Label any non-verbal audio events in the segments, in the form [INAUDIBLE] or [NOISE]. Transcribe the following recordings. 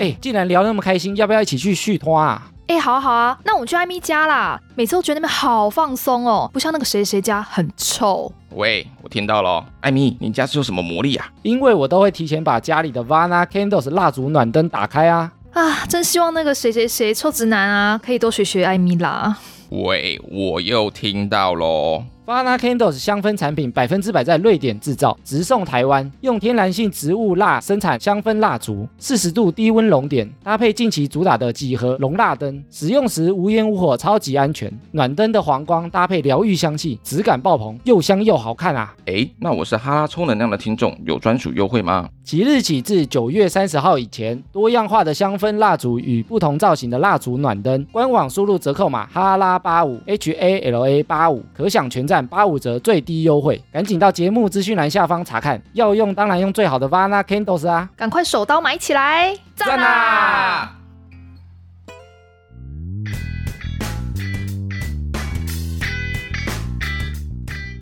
哎，既然聊那么开心，要不要一起去续拖啊？哎，好啊好啊，那我们去艾米家啦。每次都觉得那边好放松哦，不像那个谁谁家很臭。喂，我听到了，艾米，你家是有什么魔力啊？因为我都会提前把家里的 Vana Candles 蜡烛暖灯打开啊。啊，真希望那个谁谁谁臭直男啊，可以多学学艾米啦。喂，我又听到喽。Vana Candles 香氛产品百分之百在瑞典制造，直送台湾，用天然性植物蜡生产香氛蜡烛，四十度低温熔点，搭配近期主打的几何熔蜡灯，使用时无烟无火，超级安全。暖灯的黄光搭配疗愈香气，质感爆棚，又香又好看啊！哎，那我是哈拉充能量的听众，有专属优惠吗？即日起至九月三十号以前，多样化的香氛蜡烛与不同造型的蜡烛暖灯，官网输入折扣码哈拉八五 H A L A 八五，可享全站八五折最低优惠。赶紧到节目资讯栏下方查看。要用当然用最好的 Vana Candles 啊！赶快手刀买起来，赞啊！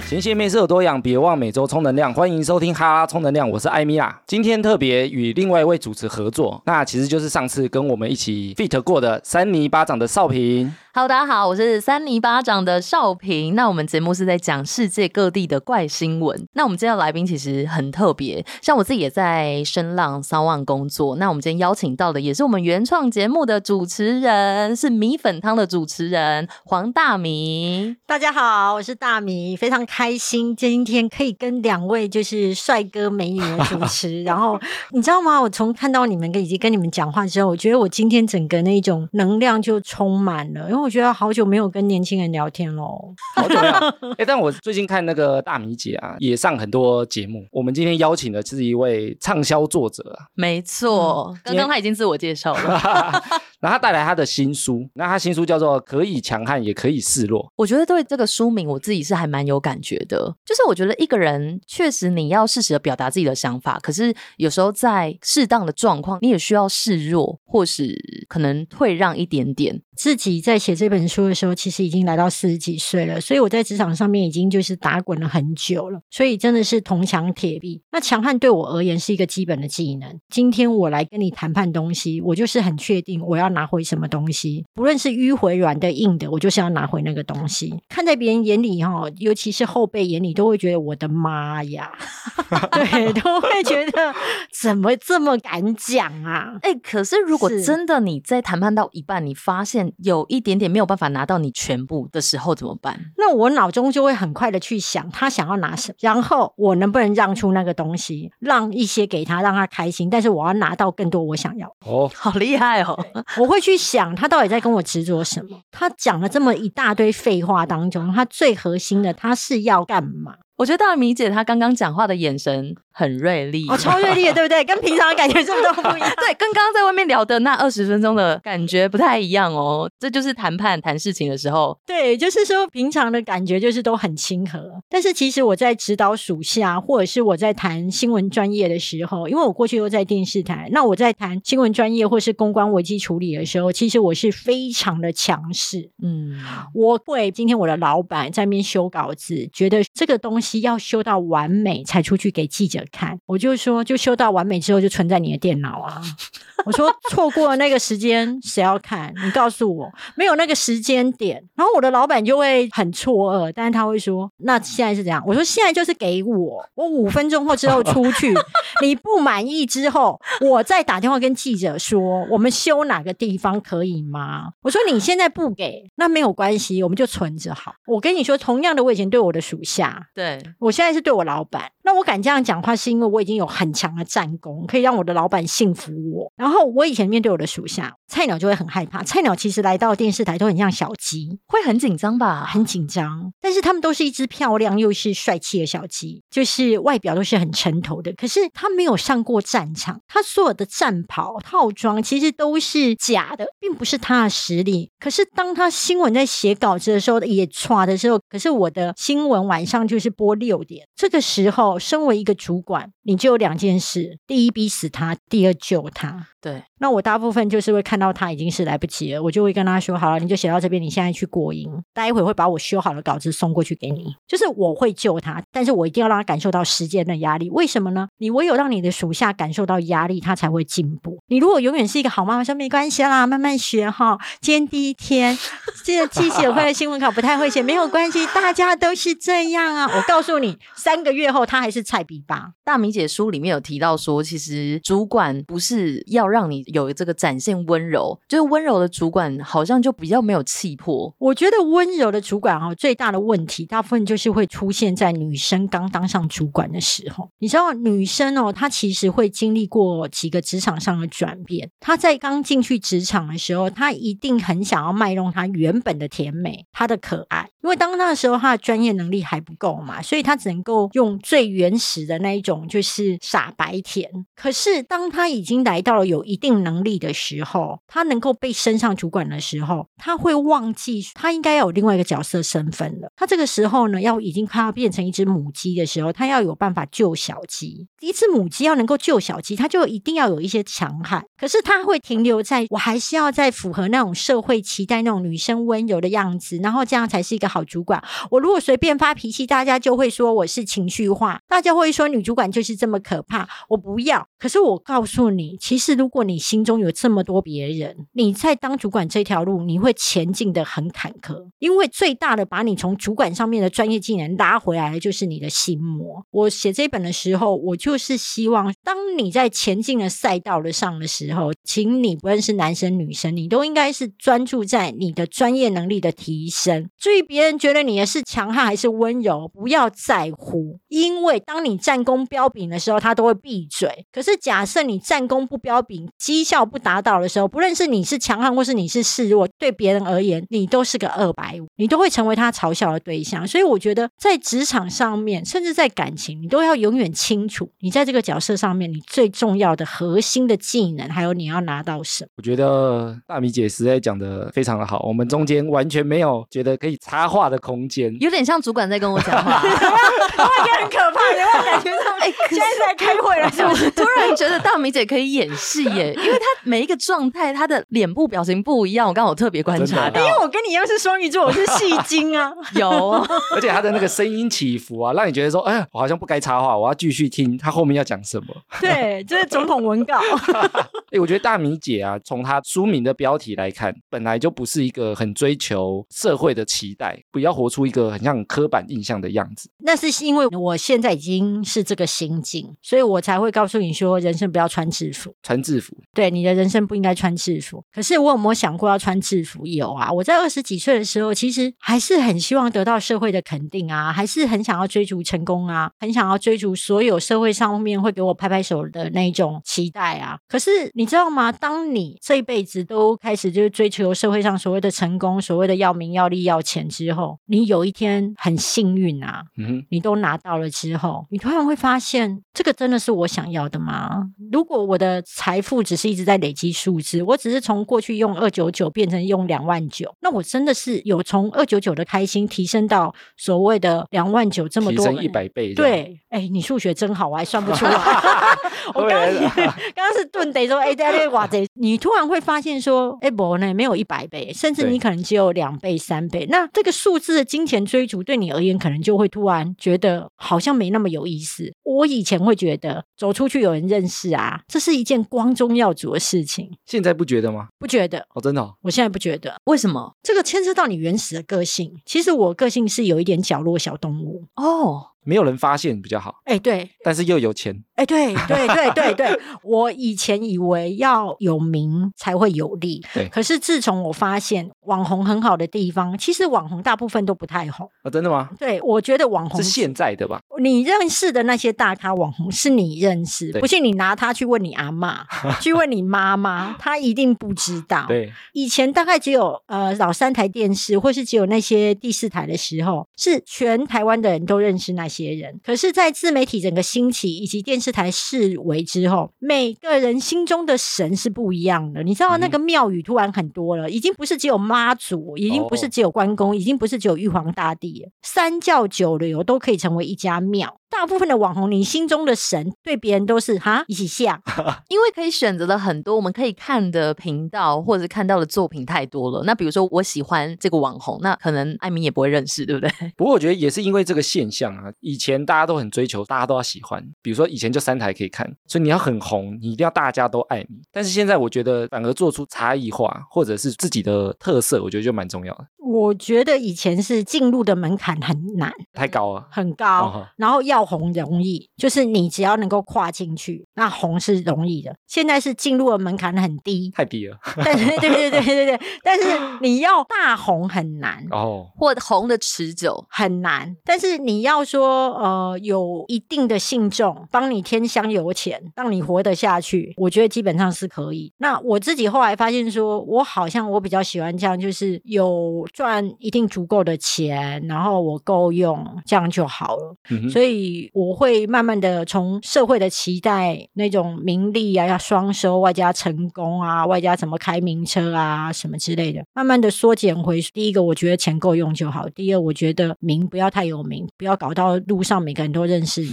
闲闲没事有多养，别忘每周充能量。欢迎收听哈拉充能量，我是艾米拉。今天特别与另外一位主持合作，那其实就是上次跟我们一起 fit 过的三尼巴掌的少平。Hello，大家好，我是三尼巴掌的少平。那我们节目是在讲世界各地的怪新闻。那我们今天的来宾其实很特别，像我自己也在声浪三万工作。那我们今天邀请到的也是我们原创节目的主持人，是米粉汤的主持人黄大米。大家好，我是大米，非常开心今天可以跟两位就是帅哥美女的主持。[LAUGHS] 然后你知道吗？我从看到你们跟以及跟你们讲话之后，我觉得我今天整个那种能量就充满了，因为我觉得好久没有跟年轻人聊天喽。[LAUGHS] 好久没有。哎，但我最近看那个大米姐啊，也上很多节目。我们今天邀请的是一位畅销作者啊，没错，刚刚他已经自我介绍了。[LAUGHS] 然后他带来他的新书，那他新书叫做《可以强悍也可以示弱》。我觉得对这个书名，我自己是还蛮有感觉的。就是我觉得一个人确实你要适时的表达自己的想法，可是有时候在适当的状况，你也需要示弱，或是可能退让一点点。自己在写这本书的时候，其实已经来到四十几岁了，所以我在职场上面已经就是打滚了很久了，所以真的是铜墙铁壁。那强悍对我而言是一个基本的技能。今天我来跟你谈判东西，我就是很确定我要拿回什么东西，不论是迂回软的硬的，我就是要拿回那个东西。看在别人眼里哈，尤其是后辈眼里，都会觉得我的妈呀，[LAUGHS] 对，都会觉得怎么这么敢讲啊？哎、可是如果真的你在谈判到一半，你发现有一点点没有办法拿到你全部的时候怎么办？那我脑中就会很快的去想他想要拿什么，然后我能不能让出那个东西，让一些给他，让他开心，但是我要拿到更多我想要。哦，好厉害哦！我会去想他到底在跟我执着什么。他讲了这么一大堆废话当中，他最核心的他是要干嘛？我觉得大米姐她刚刚讲话的眼神很锐利，哦，超锐利的，对不对？跟平常的感觉是不是都不一样？[LAUGHS] 对，跟刚刚在外面聊的那二十分钟的感觉不太一样哦。这就是谈判谈事情的时候，对，就是说平常的感觉就是都很亲和，但是其实我在指导属下，或者是我在谈新闻专业的时候，因为我过去又在电视台，那我在谈新闻专业或是公关危机处理的时候，其实我是非常的强势。嗯，我会今天我的老板在那边修稿子，觉得这个东西要修到完美才出去给记者看，我就说就修到完美之后就存在你的电脑啊。[LAUGHS] 我说错过了那个时间谁要看？你告诉我没有那个时间点，然后我的老板就会很错愕，但是他会说那现在是怎样？我说现在就是给我，我五分钟后之后出去，你不满意之后，我再打电话跟记者说我们修哪个地方可以吗？我说你现在不给，那没有关系，我们就存着好。我跟你说，同样的，我以前对我的属下，对，我现在是对我老板，那我敢这样讲话，是因为我已经有很强的战功，可以让我的老板信服我。然后我以前面对我的属下，菜鸟就会很害怕。菜鸟其实来到电视台都很像小鸡，会很紧张吧？很紧张，但是他们都是一只漂亮又是帅气的小鸡，就是外表都是很沉头的。可是他没有上过战场，他所有的战袍套装其实都是假的，并不是他的实力。可是当他新闻在写稿子的时候，也歘的时候，可是我的新闻晚上就是播六点，这个时候身为一个主管，你就有两件事：第一逼死他，第二救他。对，那我大部分就是会看到他已经是来不及了，我就会跟他说：“好了，你就写到这边，你现在去过音，待会会把我修好的稿子送过去给你。”就是我会救他，但是我一定要让他感受到时间的压力。为什么呢？你唯有让你的属下感受到压力，他才会进步。你如果永远是一个好妈妈，说没关系啦，慢慢学哈，今天第一天，这个记写会的新闻稿不太会写，没有关系，大家都是这样啊。我告诉你，三个月后他还是菜比吧。大米姐书里面有提到说，其实主管不是要让你有这个展现温柔，就是温柔的主管好像就比较没有气魄。我觉得温柔的主管哦，最大的问题大部分就是会出现在女生刚当上主管的时候。你知道，女生哦，她其实会经历过几个职场上的转变。她在刚进去职场的时候，她一定很想要卖弄她原本的甜美、她的可爱，因为当那时候她的专业能力还不够嘛，所以她只能够用最原始的那一种，就是傻白甜。可是当她已经来到了有一定能力的时候，他能够被升上主管的时候，他会忘记他应该要有另外一个角色身份了。他这个时候呢，要已经快要变成一只母鸡的时候，他要有办法救小鸡。一只母鸡要能够救小鸡，他就一定要有一些强悍。可是他会停留在我还是要在符合那种社会期待那种女生温柔的样子，然后这样才是一个好主管。我如果随便发脾气，大家就会说我是情绪化，大家会说女主管就是这么可怕。我不要。可是我告诉你，其实如果你心中有这么多别人，你在当主管这条路，你会前进的很坎坷。因为最大的把你从主管上面的专业技能拉回来的，就是你的心魔。我写这本的时候，我就是希望，当你在前进的赛道的上的时候，请你不论是男生女生，你都应该是专注在你的专业能力的提升。至于别人觉得你的是强悍还是温柔，不要在乎，因为当你战功彪炳的时候，他都会闭嘴。可是假设你战功不彪炳，绩效不达到的时候，不论是你是强悍或是你是示弱，对别人而言，你都是个二百五，你都会成为他嘲笑的对象。所以我觉得，在职场上面，甚至在感情，你都要永远清楚，你在这个角色上面，你最重要的核心的技能，还有你要拿到什么。我觉得大米姐实在讲的非常的好，我们中间完全没有觉得可以插话的空间。有点像主管在跟我讲话，我觉得很可怕，有没有感觉到？哎，现在在开会了，是不是？突然觉得大米姐可以演戏耶，因为他每一个状态，他的脸部表情不一样。我刚刚有特别观察到，因为我跟你一样是双鱼座，我是戏精啊。[LAUGHS] 有，[LAUGHS] 而且他的那个声音起伏啊，让你觉得说，哎呀，我好像不该插话，我要继续听他后面要讲什么。对，这是总统文稿。[LAUGHS] 哎，我觉得大米姐啊，从她书名的标题来看，本来就不是一个很追求社会的期待，不要活出一个很像刻板印象的样子。那是因为我现在已经是这个心境，所以我才会告诉你说，人生不要穿制服。穿制服，对，你的人生不应该穿制服。可是我有没有想过要穿制服？有啊，我在二十几岁的时候，其实还是很希望得到社会的肯定啊，还是很想要追逐成功啊，很想要追逐所有社会上面会给我拍拍手的那一种期待啊。可是你知道吗？当你这一辈子都开始就是追求社会上所谓的成功，所谓的要名要利要钱之后，你有一天很幸运啊，嗯哼，你都拿到了之后，你突然会发现，这个真的是我想要的吗？如果我的财富只是一直在累积数字，我只是从过去用二九九变成用两万九，那我真的是有从二九九的开心提升到所谓的两万九这么多，一百倍。，对，哎，你数学真好，我还算不出来。[LAUGHS] 我刚刚刚刚是顿得说，哎，大家哇这，你突然会发现说，哎，不呢，没有一百倍，甚至你可能只有两倍、三倍。那这个数字的金钱追逐对你而言，可能就会突然觉得好像没那么有意思。我以前会觉得走出去有人认识啊，这是一件光宗耀祖的事情，现在不觉得吗？不觉得？哦，真的、哦，我现在不觉得。为什么？这个牵涉到你原始的个性。其实我个性是有一点角落小动物。哦，没有人发现比较好，哎，对，但是又有钱，哎，对对对对对，[LAUGHS] 我以前以为要有名才会有利，对可是自从我发现网红很好的地方，其实网红大部分都不太红。啊、真的吗？对，我觉得网红是现在的吧？你认识的那些大咖网红是你认识，对不信你拿他去问你阿妈，去问你妈妈，他一定不知道。[LAUGHS] 对，以前大概只有呃老三台电视，或是只有那些第四台的时候，是全台湾的人都认识那些人。可是，在自媒体整个兴起以及电视视台视为之后，每个人心中的神是不一样的。你知道那个庙宇突然很多了，已经不是只有妈祖，已经不是只有关公，已经不是只有玉皇大帝，三教九流都可以成为一家庙。大部分的网红，你心中的神对别人都是哈一起像，[LAUGHS] 因为可以选择的很多，我们可以看的频道或者看到的作品太多了。那比如说我喜欢这个网红，那可能艾米也不会认识，对不对？不过我觉得也是因为这个现象啊，以前大家都很追求，大家都要喜欢。比如说以前就三台可以看，所以你要很红，你一定要大家都爱你。但是现在我觉得反而做出差异化或者是自己的特色，我觉得就蛮重要的。我觉得以前是进入的门槛很难，太高了。很高，哦然后要红容易，就是你只要能够跨进去，那红是容易的。现在是进入的门槛很低，太低了但是 [LAUGHS] 对对对对对对，但是你要大红很难。哦，或红的持久，很难，但是你要说，呃，有一定的信众帮你添香油钱，让你活得下去，我觉得基本上是可以。那我自己后来发现说，我好像我比较喜欢这样，就是有赚一定足够的钱，然后我够用，这样就好了。嗯哼，所以我会慢慢的从社会的期待那种名利啊，要双收，外加成功啊，外加什么开名车啊什么之类的，慢慢的缩减回。第一个，我觉得钱够用就好；第二，我觉得名不要太有名，不要搞到路上每个人都认识你，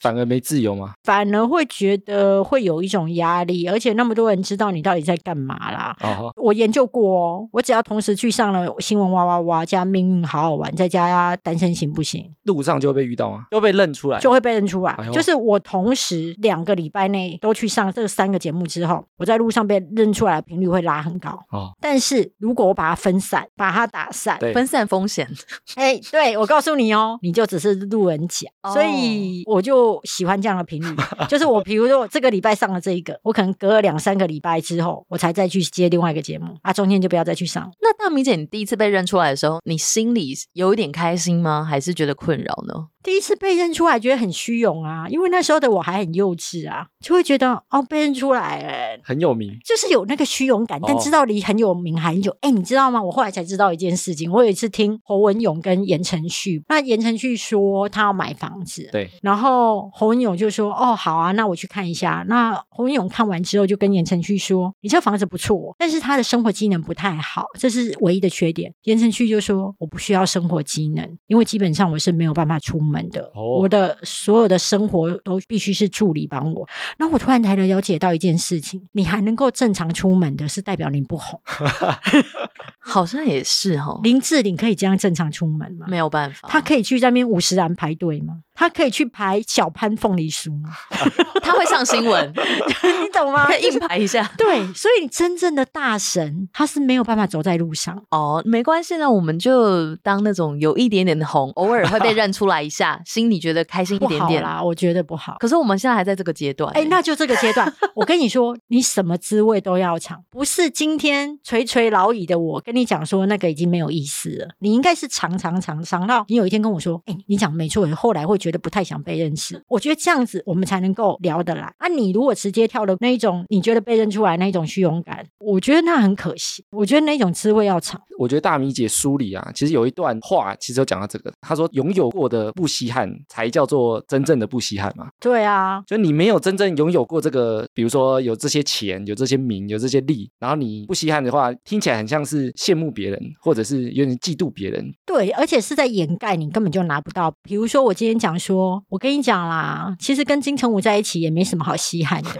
反而没自由嘛。反而会觉得会有一种压力，而且那么多人知道你到底在干嘛啦。哦，我研究过哦，我只要同时去上了新闻哇哇哇加命运好好玩，再加单身行不行？路上就会被遇到啊？就会被认出来。就会被认出来。哎就是我同时两个礼拜内都去上这三个节目之后，我在路上被认出来的频率会拉很高。哦，但是如果我把它分散，把它打散，分散风险。[LAUGHS] 哎，对我告诉你哦，你就只是路人甲，哦所以我就喜欢这样的频率。[LAUGHS] 就是我比如说我这个礼拜上了这一个，我可能隔了两三个礼拜之后，我才再去接另外一个节目啊，中间就不要再去上。那大明姐，你第一次被认出来的时候，你心里有一点开心吗？还是觉得困扰呢？第一次被认出来，觉得很虚荣啊，因为那时候的我还很幼稚啊，就会觉得哦，被认出来了，很有名。就是有那个虚荣感，但哦知道离很有名还很久。哎、你知道吗？我后来才知道一件事情。我有一次听侯文勇跟言承旭，那言承旭说他要买房子，对，然后侯文勇就说：“哦，好啊，那我去看一下。”那侯文勇看完之后就跟言承旭说：“你这房子不错，但是他的生活机能不太好，这是唯一的缺点。”言承旭就说：“我不需要生活机能，因为基本上我是没有办法出门的，哦我的所有的生活都必须是助理帮我。”然后我突然才了解到一件事情：你还能够正常出门的，是代表你不红。[LAUGHS] 好像也是哈，林志玲可以这样正常出门吗？没有办法，她可以去那边五十岚排队吗？她可以去排小潘凤梨酥？[LAUGHS] 他会上新闻，[LAUGHS] 你懂吗？可以硬排一下。对，所以真正的大神他是没有办法走在路上。哦，没关系呢，我们就当那种有一点点的红，[LAUGHS] 偶尔会被认出来一下，心里觉得开心一点点。啦，我觉得不好。可是我们现在还在这个阶段，哎，那就这个阶段，我跟你说，你什么滋味都要尝，不是今天垂垂老矣的我跟你讲说那个已经没有意思了，你应该是尝尝尝尝到你有一天跟我说，哎，你讲没错，后来会觉得不太想被认识。我觉得这样子我们才能够聊得来。啊，你如果直接跳了那一种你觉得被认出来那一种虚荣感，我觉得那很可惜。我觉得那种滋味要尝。我觉得大米姐书里啊，其实有一段话，其实有讲到这个。她说，拥有过的不稀罕，才叫做真正的不稀罕嘛。对啊，就你没有真正拥有过这个，比如说有这些钱、有这些名、有这些利，然后你不稀罕的话，听起来很像是羡慕别人，或者是有点嫉妒别人。对，而且是在掩盖你根本就拿不到。比如说，我今天讲说，我跟你讲啦，其实跟金城武在一起也没什么好稀罕的，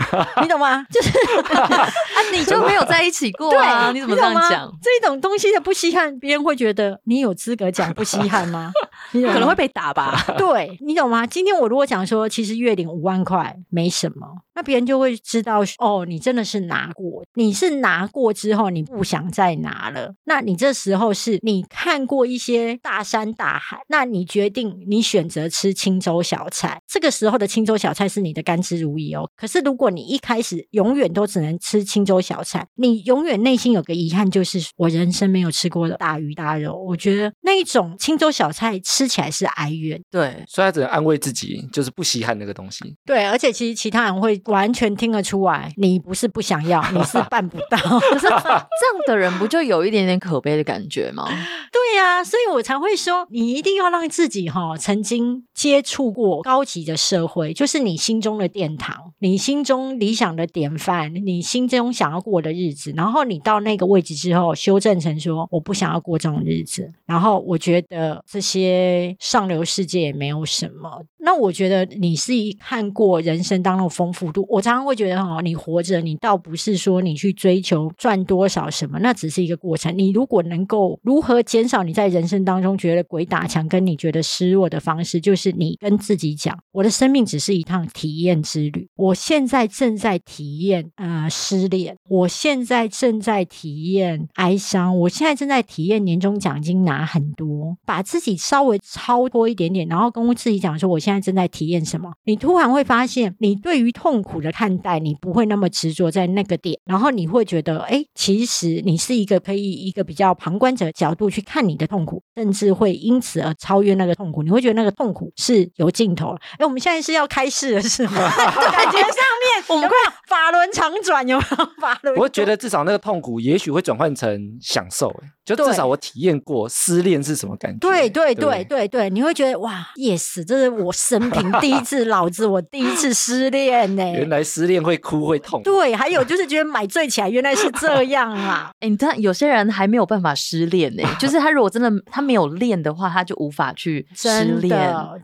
你懂吗？就是啊，你就没有在一起过啊？你怎么这样讲？这种东西的不稀罕，别人会觉得你有资格讲不稀罕吗？你可能会被打吧？[LAUGHS] 对你懂吗？今天我如果讲说，其实月领五万块没什么，那别人就会知道哦，你真的是拿过，你是拿过之后你不想再拿了，那你这时候是你看过一些大山大海，那你决定你选择吃青州小菜，这个时候的青州小菜是你的甘之如饴哦。可是如果你一开始永远都只能吃青州小菜，你永远内心有个遗憾，就是我人生没有吃过的大鱼大肉。我觉得那一种青州小菜吃起来是哀怨。对，所以他只能安慰自己，就是不稀罕那个东西。对，而且其实其他人会，完全听得出来，你不是不想要，你是办不到。可 [LAUGHS] 是这样的人不就有一点点可悲的感觉吗？[LAUGHS] 对呀、所以我才会说，你一定要让自己哈、曾经接触过高级的社会，就是你心中的殿堂，你心中理想的典范，你心中想要过的日子。然后你到那个位置之后，修正成说我不想要过这种日子。然后我觉得这些上流世界也没有什么。那我觉得你是一看过人生当中丰富度，我常常会觉得哦，你活着，你倒不是说你去追求赚多少什么，那只是一个过程。你如果能够如何减少你在人生当中觉得鬼打墙，跟你觉得失落的方式，就是你跟自己讲，我的生命只是一趟体验之旅。我现在正在体验呃失恋，我现在正在体验哀伤，我现在正在体验年终奖金拿很多，把自己稍微超脱一点点，然后跟自己讲说，我现在正在体验什么。你突然会发现，你对于痛苦的看待，你不会那么执着在那个点，然后你会觉得，哎，其实你是一个可以一个比较旁观者的角度去看你的痛苦，甚至会因此而超越那个痛苦。你会觉得那个痛苦是有尽头了。哎，我们现在是要开市了，是吗？[LAUGHS] 感觉上面我们快法轮常转，有没有？法轮，我觉得至少那个痛苦，也许会转换成享受，哎就至少我体验过失恋是什么感觉。对对不对对对，你会觉得哇，yes，这是我生平第一次，[LAUGHS] 老子我第一次失恋呢、原来失恋会哭会痛。[LAUGHS] 对，还有就是觉得买醉起来原来是这样啊！[LAUGHS] 哎、你看有些人还没有办法失恋呢、就是他如果真的他没有练的话，他就无法去失恋。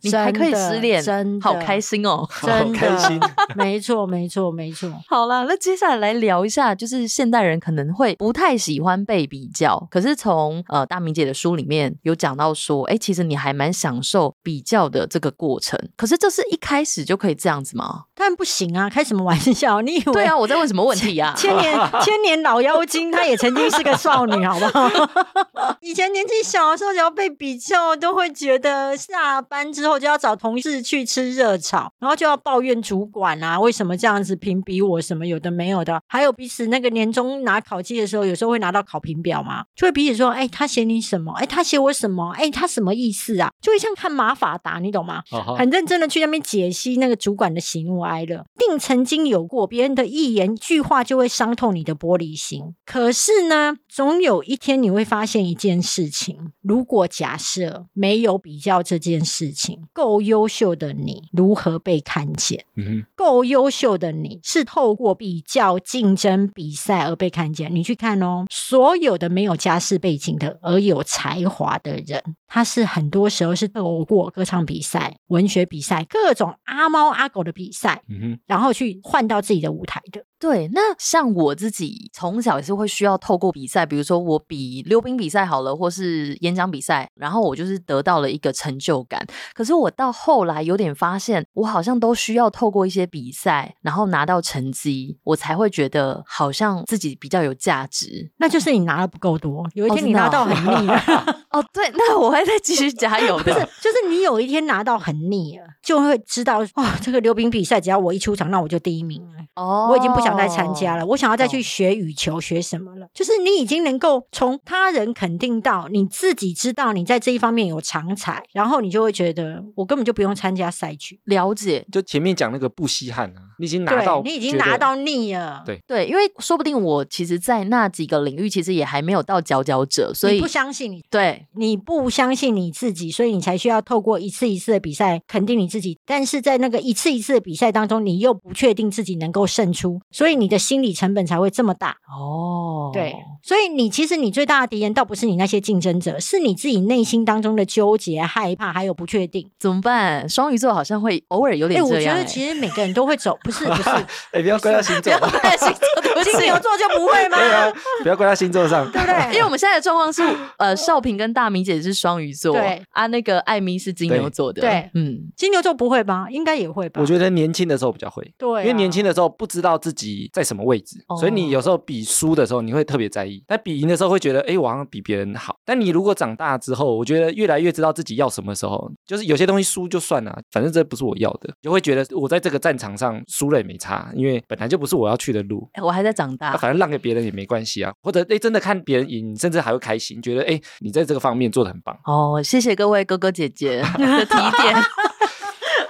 你还可以失恋，真的好开心哦。好真的开心，没错没错没错。好啦，那接下来来聊一下，就是现代人可能会不太喜欢被比较，可是从呃大明姐的书里面有讲到说，哎，其实你还蛮享受比较的这个过程。可是这是一开始就可以这样子吗？当然不行啊，开什么玩笑？你以为？对啊，我在问什么问题啊？千年千年老妖精，她也曾经是个少女，好不好？[LAUGHS] 以前年纪小的时候，只要被比较，都会觉得下班之后就要找同事去吃热炒，然后就要抱怨主管啊，为什么这样子评比我什么有的没有的。还有彼此那个年终拿考绩的时候，有时候会拿到考评表嘛，就会彼此说，哎，他写你什么？哎，他写我什么？哎，他什么意思啊？就会像看马法达，你懂吗？很认真的去那边解析那个主管的喜怒哀乐，定曾经有过别人的一言句话就会伤透你的玻璃心。可是呢，总有一天你会发现一件事情：如果假设没有比较这件事情，够优秀的你如何被看见？嗯够优秀的你是透过比较、竞争、比赛而被看见。你去看哦，所有的没有家世背景的而有才华的人，他是很多时候是透过歌唱比赛、文学比赛、各种阿猫阿狗的比赛，嗯哼，然后去换到自己的舞台的。对，那像我自己从小也是会需要透过比赛，比如说我比溜冰比赛好了，或是演讲比赛，然后我就是得到了一个成就感。可是我到后来有点发现，我好像都需要透过一些比赛，然后拿到成绩，我才会觉得好像自己比较有价值。那就是你拿的不够多，有一天你拿到很腻了，[LAUGHS] 哦，对，那我会再继续加油 [LAUGHS] 不是的。，就是你有一天拿到很腻了，就会知道哇，这个溜冰比赛只要我一出场，那我就第一名了。哦我已经不想再参加了，我想要再去学羽球，学什么了？就是你已经能够从他人肯定到你自己知道你在这一方面有长才，然后你就会觉得我根本就不用参加赛局，了解。就前面讲那个不稀罕啊，你已经拿到，你已经拿到腻了，对对，因为说不定我其实，在那几个领域，其实也还没有到佼佼者，所以你不相信你。对你不相信你自己，所以你才需要透过一次一次的比赛肯定你自己。但是在那个一次一次的比赛当中，你又不确定自己能够胜出，所以你的心理成本才会这么大。哦，对，所以你其实你最大的敌人倒不是你那些竞争者，是你自己内心当中的纠结、害怕还有不确定。怎么办？双鱼座好像会偶尔有哎、点这样、我觉得欸。其实每个人都会走，不是不是，[LAUGHS] 哎，不要怪他星座，不要星座，金牛座就不会吗？对啊，不要怪他星座上，对不对？因为我们现在的状况是，呃，少平跟大明姐是双鱼座，对啊，那个艾米是金牛座的，对嗯，金牛座不会吧？应该也会吧？我觉得年轻的时候比较会。对啊、因为年轻的时候不知道自己在什么位置，哦所以你有时候比输的时候你会特别在意，但比赢的时候会觉得，哎，我好像比别人好。但你如果长大之后，我觉得越来越知道自己要什么时候，就是有些东西输就算了，反正这不是我要的，就会觉得我在这个战场上输了也没差，因为本来就不是我要去的路。哎我还在长大，反正让给别人也没关系啊，或者哎，真的看别人赢，甚至还会开心，觉得哎，你在这个方面做的很棒。哦，谢谢各位哥哥姐姐的提点。[LAUGHS]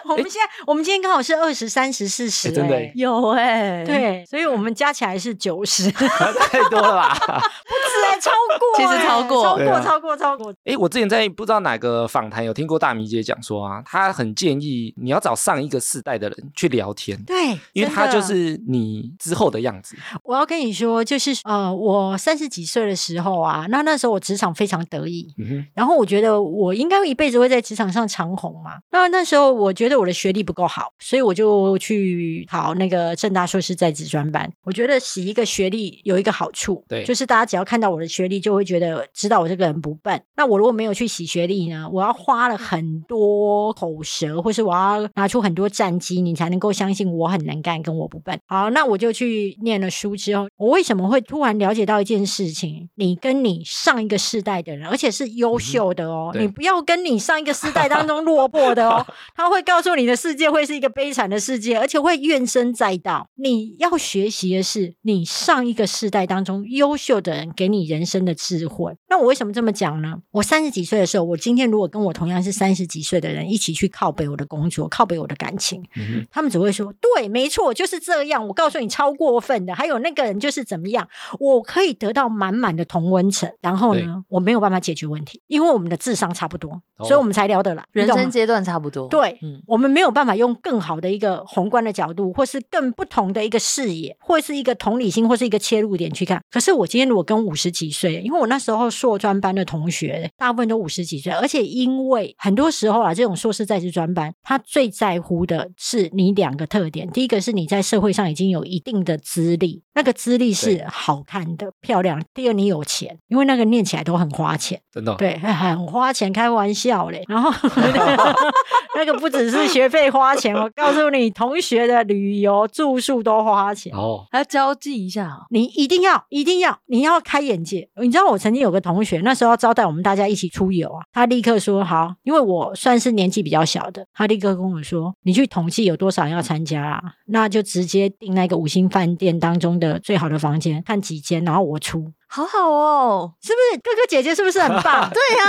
我们现在我们今天刚好是二十三十四十，哎真的哎有哎、，对，[LAUGHS] 所以我们加起来是九十，太多了吧？哎，超过 [LAUGHS] 其实哎超过超过，啊超过，超过。哎，我之前在不知道哪个访谈有听过大米姐讲说啊，她很建议你要找上一个世代的人去聊天，对，因为他就是你之后的样子。我要跟你说，就是呃，我三十几岁的时候啊，那那时候我职场非常得意，嗯，然后我觉得我应该一辈子会在职场上长红嘛。那那时候我觉得我的学历不够好，所以我就去考那个正大硕士在职专班。我觉得洗一个学历有一个好处，对就是大家只要看到我的学历，就会觉得知道我这个人不笨。那我如果没有去洗学历呢，我要花了很多口舌，或是我要拿出很多战绩，你才能够相信我很能干，跟我不笨。好，那我就去念了书之后，我为什么会突然了解到一件事情？你跟你上一个世代的人，而且是优秀的哦，对你不要跟你上一个世代当中落魄的哦，[LAUGHS] 他会告诉你的世界会是一个悲惨的世界，而且会怨声载道。你要学习的是你上一个世代当中优秀的人给你人生的智慧。那我为什么这么讲呢？我三十几岁的时候，我今天如果跟我同样是三十几岁的人一起去靠北我的工作，靠北我的感情，嗯他们只会说：“对，没错，就是这样。”我告诉你，超过分的。还有那个人就是怎么样，我可以得到满满的同温层。然后呢，我没有办法解决问题，因为我们的智商差不多，哦所以我们才聊得来。人生阶段差不多。对，嗯，我们没有办法用更好的一个宏观的角度，或是更不同的一个视野，或是一个同理心，或是一个切入点去看。可是我今天如果跟五十几岁，因为我那时候硕专班的同学大部分都五十几岁，而且因为很多时候啊，这种硕士在职专班，他最在乎的是你两个特点：第一个是你在社会上已经有一定的资历，那个资历是好看的、漂亮；第二，你有钱，因为那个念起来都很花钱。真的哦、[LAUGHS] 对，很花钱，开玩笑嘞。然后 [LAUGHS] 那个不只是学费花钱，[LAUGHS] 我告诉你，同学的旅游住宿都花钱。哦，还要交际一下哦。你一定要，一定要，你要开眼界。你知道我曾经有个同学，那时候要招待我们大家一起出游啊，他立刻说好，因为我算是年纪比较小的，他立刻跟我说，你去统计有多少人要参加啊，那就直接订那个五星饭店当中的最好的房间，看几间，然后我出，好好哦，是不是？哥哥姐姐是不是很棒？[LAUGHS] 对呀、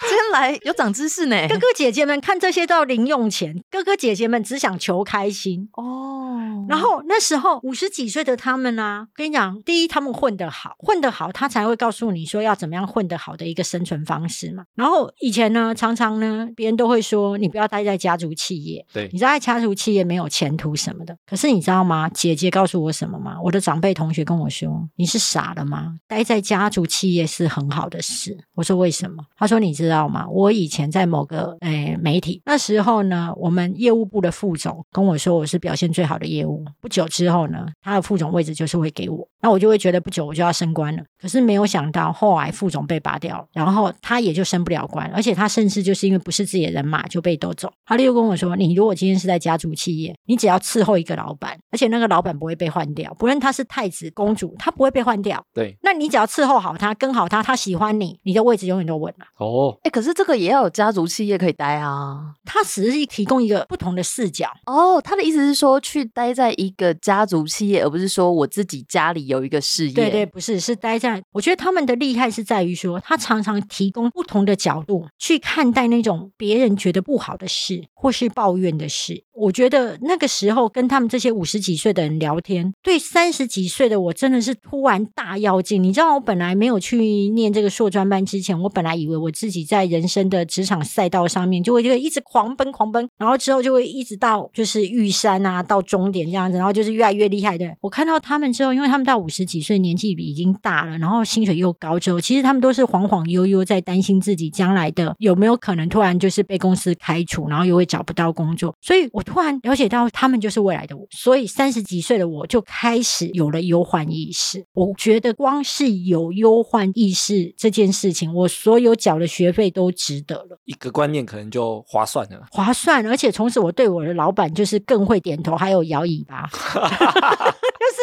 今天来有长知识呢。哥哥姐姐们看这些都要零用钱，哥哥姐姐们只想求开心。哦，然后那时候五十几岁的他们啊，跟你讲，第一他们混得好，混得好，他才会告诉你说要怎么样混得好的一个生存方式嘛。然后以前呢，常常呢，别人都会说你不要待在家族企业，对你在家族企业没有前途什么的。可是你知道吗？姐姐告诉我什么吗？我的长辈同学跟我说，你是傻了吗？待在家族企业是很好的事。我说为什么？他说你知道吗？我以前在某个诶媒体，那时候呢，我们业务部的副总跟我说我是表现最好的业务。不久之后呢，他的副总位置就是会给我，那我就会觉得不久我就要升官了。可是没有想到后来副总被拔掉了，然后他也就升不了官，而且他甚至就是因为不是自己的人马就被斗走。他又跟我说，你如果今天是在家族企业，你只要伺候一个老板，而且那个老板不会被换掉，不论他是太子公主，他不会被换掉。对，那你只要伺候好他，跟好他，他喜欢你，你的位置永远都稳了。哦，哎、可是这个也要有家族企业可以待啊。他只是提供一个不同的视角。哦，他的意思是说，去待在一个家族企业，而不是说我自己家里有一个事业。对对，不是，是待在。我觉得他们的厉害是在于说，他常常提供不同的角度去看待那种别人觉得不好的事，或是抱怨的事。我觉得那个时候跟他们这些五十几岁的人聊天，对三十几岁的我真的是突然大跃进。你知道，我本来没有去念这个硕专班之前，我本来以为我自己在人生的职场赛道上面就会就会一直狂奔狂奔，然后之后就会一直到就是玉山啊，到终点这样子，然后就是越来越厉害的。我看到他们之后，因为他们到五十几岁，年纪已经大了，然后薪水又高之后，其实他们都是晃晃悠悠在担心自己将来的有没有可能突然就是被公司开除，然后又会找不到工作。所以我突然了解到他们就是未来的我，所以三十几岁的我就开始有了忧患意识。我觉得光是有忧患意识这件事情，我所有缴的学费都值得了。一个观念可能就划算了。划算，而且从此我对我的老板就是更会点头，还有摇尾巴，[LAUGHS] [LAUGHS] 就是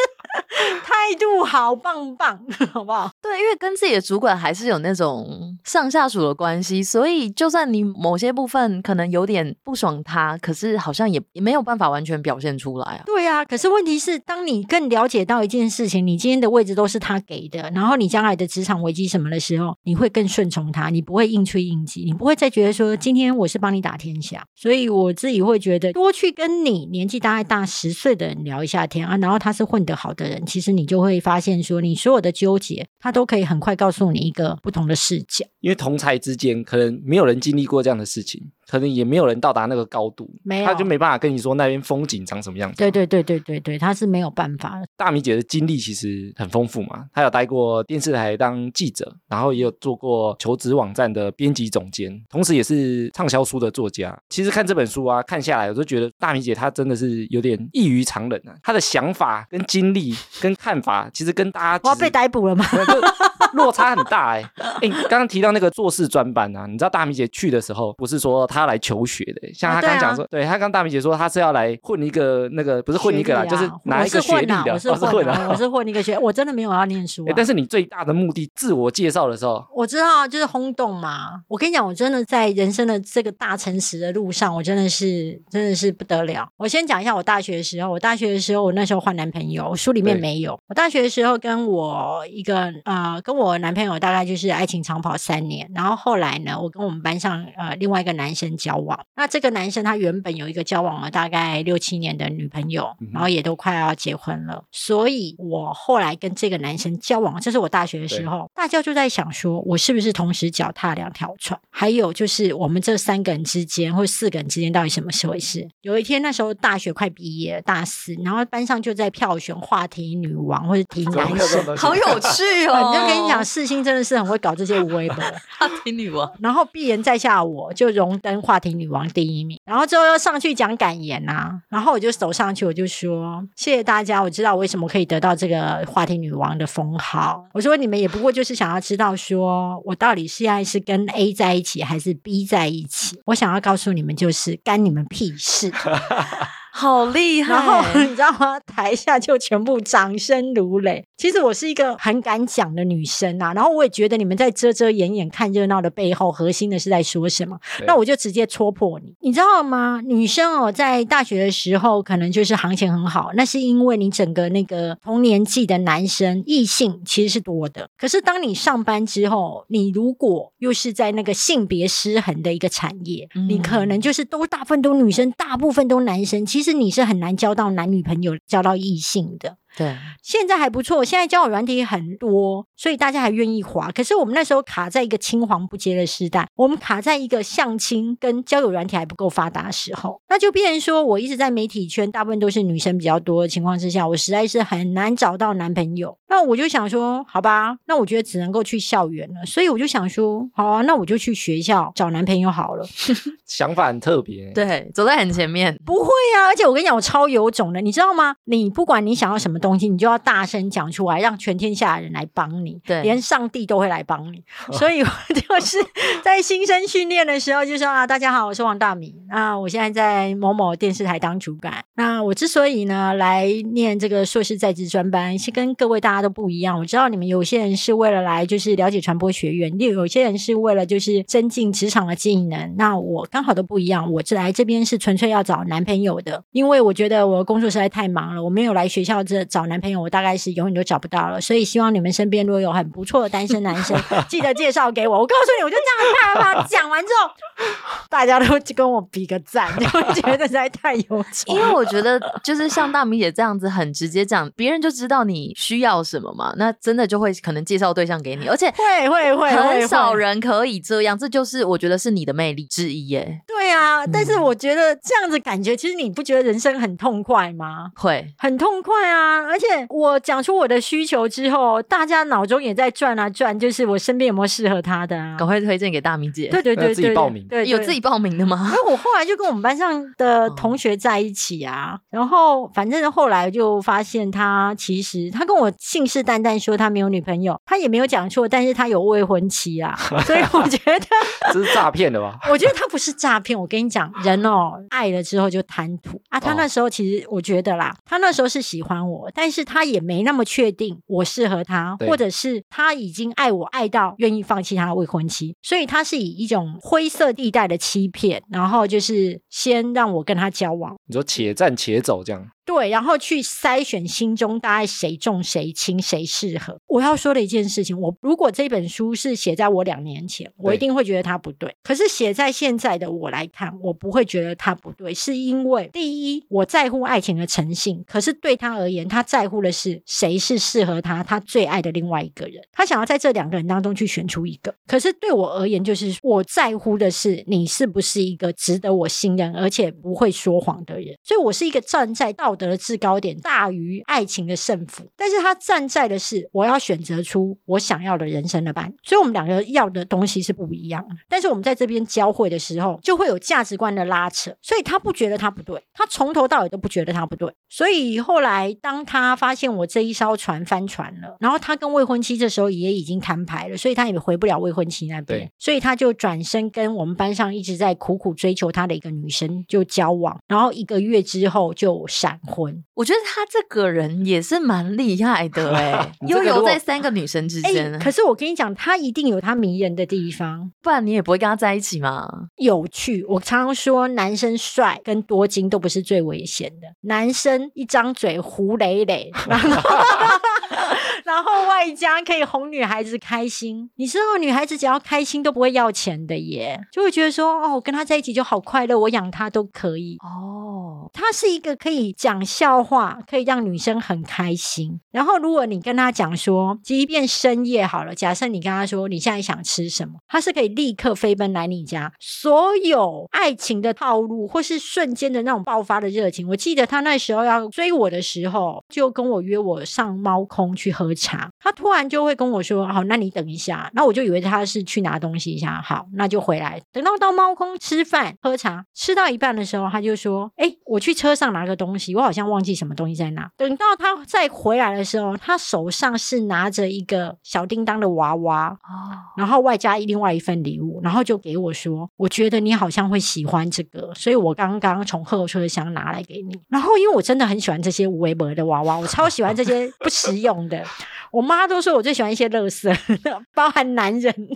态度好棒棒，[LAUGHS] 好不好？对，因为跟自己的主管还是有那种上下属的关系，所以就算你某些部分可能有点不爽他，可是好像也也没有办法完全表现出来啊。对啊，可是问题是，当你更了解到一件事情，你今天的位置都是他给的，然后你将来的职场危机什么的时候，你会更顺从他，你不会硬吹硬挤，你不会再觉得说今天我是帮你打天下。所以我自己会觉得，多去跟你年纪大概大十岁的人聊一下天啊，然后他是混得好的人，其实你就会发现说，你所有的纠结，他都可以很快告诉你一个不同的视角。因为同才之间可能没有人经历过这样的事情，可能也没有人到达那个高度，没有他就没办法跟你说那边风景长什么样子。对对对对对对，他是没有办法的。大米姐的经历其实很丰富嘛，她有待过电视台当记者，然后也有做过求职网站的编辑总监，同时也是畅销书的作家。其实看这本书啊，看下来我都觉得大米姐她真的是有点异于常人啊，她的想法跟经历跟看法，其实跟大家我要被逮捕了吗？落差很大哎、哎，你刚刚提到那个做事专班啊，你知道大米姐去的时候，不是说她要来求学的、像啊对啊她刚讲说，对他刚大明姐说他是要来混一个那个不是混一个啦，啊就是拿一个学历的，我是哦混啊，啊我是混一个学，[LAUGHS] 我真的没有要念书但是你最大的目的，自我介绍的时候，我知道，就是轰动嘛。我跟你讲，我真的在人生的这个大诚实的路上，我真的是真的是不得了。我先讲一下我大学的时候，我大学的时候，我那时候换男朋友，书里面没有。我大学的时候跟我一个呃，跟我男朋友大概就是爱情长跑三年，然后后来呢，我跟我们班上呃另外一个男生交往。那这个男生他原本有一个交往了大概六七年的女朋友然后也都快要结婚了，所以我后来跟这个男生交往，这是我大学的时候，大家就在想说，我是不是同时脚踏两条船？还有就是我们这三个人之间或四个人之间到底什么回事？有一天那时候大学快毕业，大四，然后班上就在票选话题女王或者题男生。好有趣 [LAUGHS] 哦！我就跟你讲，世新真的是很会搞这些无微博。[LAUGHS] 话题女王，然后闭眼在下我就荣登跟话题女王第一名，然后之后又上去讲感言啊、然后我就走上去我就说谢谢大家，我知道为什么可以得到这个话题女王的封号。我说你们也不过就是想要知道说我到底现在是跟 A 在一起还是 B 在一起，我想要告诉你们就是干你们屁事。[LAUGHS] 好厉害！然后你知道吗？台下就全部掌声如雷。其实我是一个很敢讲的女生啊，然后我也觉得你们在遮遮掩掩看热闹的背后，核心的是在说什么。那我就直接戳破你，你知道吗？女生哦，在大学的时候可能就是行情很好，那是因为你整个那个同年纪的男生异性其实是多的。可是当你上班之后，你如果又是在那个性别失衡的一个产业，嗯你可能就是都大部分都女生，大部分都男生，其实其实你是很难交到男女朋友，交到异性的。对，现在还不错，现在交友软体很多，所以大家还愿意滑。可是我们那时候卡在一个青黄不接的时代，我们卡在一个相亲跟交友软体还不够发达的时候，那就变成说我一直在媒体圈，大部分都是女生比较多的情况之下，我实在是很难找到男朋友。那我就想说，好吧，那我觉得只能够去校园了，所以我就想说，好啊，那我就去学校找男朋友好了。[LAUGHS] 想法很特别。对，走在很前面。不会啊，而且我跟你讲，我超有种的，你知道吗？你不管你想要什么东西，你就要大声讲出来，让全天下的人来帮你，对连上帝都会来帮你。所以我就是 [LAUGHS] 在新生训练的时候就说啊，大家好，我是王大米，那我现在在某某电视台当主管。那我之所以呢来念这个硕士在职专班，是跟各位大家都不一样。我知道你们有些人是为了来就是了解传播学院，又有些人是为了就是增进职场的技能。那我刚好都不一样，我这来这边是纯粹要找男朋友的，因为我觉得我的工作实在太忙了，我没有来学校这找男朋友，我大概是永远都找不到了。所以希望你们身边如果有很不错的单身男生，[LAUGHS] 记得介绍给我。我告诉你，我就这样啪啪啪讲完之后，大家都跟我比个赞，就会觉得实在太有趣。因为我觉得，就是像大米姐这样子很直接讲，别人就知道你需要什么嘛，那真的就会可能介绍对象给你，而且会会会会很少人可以这样，这就是我觉得是你的魅力之一耶。对啊，但嗯是我觉得这样子感觉，其实你不觉得人生很痛快吗？会，很痛快啊！而且我讲出我的需求之后，大家脑中也在转啊转，就是我身边有没有适合他的啊？赶快推荐给大明姐。对对对对，自己报名对，对有自己报名的吗因？为我后来就跟我们班上的同学在一起啊，然后反正后来就发现他其实他跟我信誓旦旦说他没有女朋友，他也没有讲错，但是他有未婚妻啊，所以我觉得，[LAUGHS] 这是诈骗的吧？我觉得他不是诈骗。我跟你讲，人哦，爱了之后就贪图啊。他哦那时候其实我觉得啦，他那时候是喜欢我，我，但是他也没那么确定我适合他，或者是他已经爱我爱到愿意放弃他的未婚妻，所以他是以一种灰色地带的欺骗，然后就是先让我跟他交往。你说且战且走这样，对，然后去筛选心中大概谁重谁轻，谁适合。我要说的一件事情，我如果这本书是写在我两年前，我一定会觉得它不对。可是写在现在的我来看，我不会觉得它不对，是因为第一，我在乎爱情的诚信，可是对他而言，他在乎的是谁是适合他，他最爱的另外一个人。他想要在这两个人当中去选出一个。可是对我而言，就是我在乎的是你是不是一个值得我信任，而且不会说谎的人。所以我是一个站在道德的制高点大于爱情的胜负。但是他站在的是我要选择出我想要的人生的伴，所以我们两个要的东西是不一样的。但是我们在这边交汇的时候，就会有价值观的拉扯，所以他不觉得他不对，他从头到尾都不觉得他不对。所以后来当他发现我这一艘船翻船了，然后他跟未婚妻这时候也已经摊牌了，所以他也回不了未婚妻那边，所以他就转身跟我们班上一直在苦苦追求他的一个女生就交往，然后一个月之后就闪婚。我觉得他这个人也是蛮厉害的哎、[LAUGHS] 你这个如果悠游在三个女生之哎、间，可是我跟你讲，他一定有他迷人的地方，不然你也不会跟他在一起嘛。有趣。我常常说，男生帅跟多金都不是最危险的，男生一张嘴胡累累，然后 [LAUGHS] 然后外加可以哄女孩子开心。你知道，女孩子只要开心都不会要钱的耶，就会觉得说，哦，我跟他在一起就好快乐，我养他都可以。哦，他是一个可以讲笑话，可以让女生很开心。然后，如果你跟他讲说，即便深夜好了，假设你跟他说你现在想吃什么，他是可以立刻飞奔来你家。所有爱情的套路，或是瞬间的那种爆发的热情，我记得他那时候要追我的时候，就跟我约我上猫空去喝茶。他突然就会跟我说：“好，那你等一下。”那我就以为他是去拿东西一下，好，那就回来。等到到猫空吃饭喝茶，吃到一半的时候，他就说：“哎，我去车上拿个东西，我好像忘记什么东西在哪。”等到他再回来的时候，他手上是拿着一个小叮当的娃娃，哦，然后外加另外一份礼物，然后就给我说：“我觉得你好像会喜欢这个，所以我刚刚从后车厢拿来给你。”然后因为我真的很喜欢这些无为博的娃娃，我超喜欢这些不实用的。[LAUGHS] 我妈都说我最喜欢一些乐色，包含男人，[LAUGHS] [LAUGHS] 就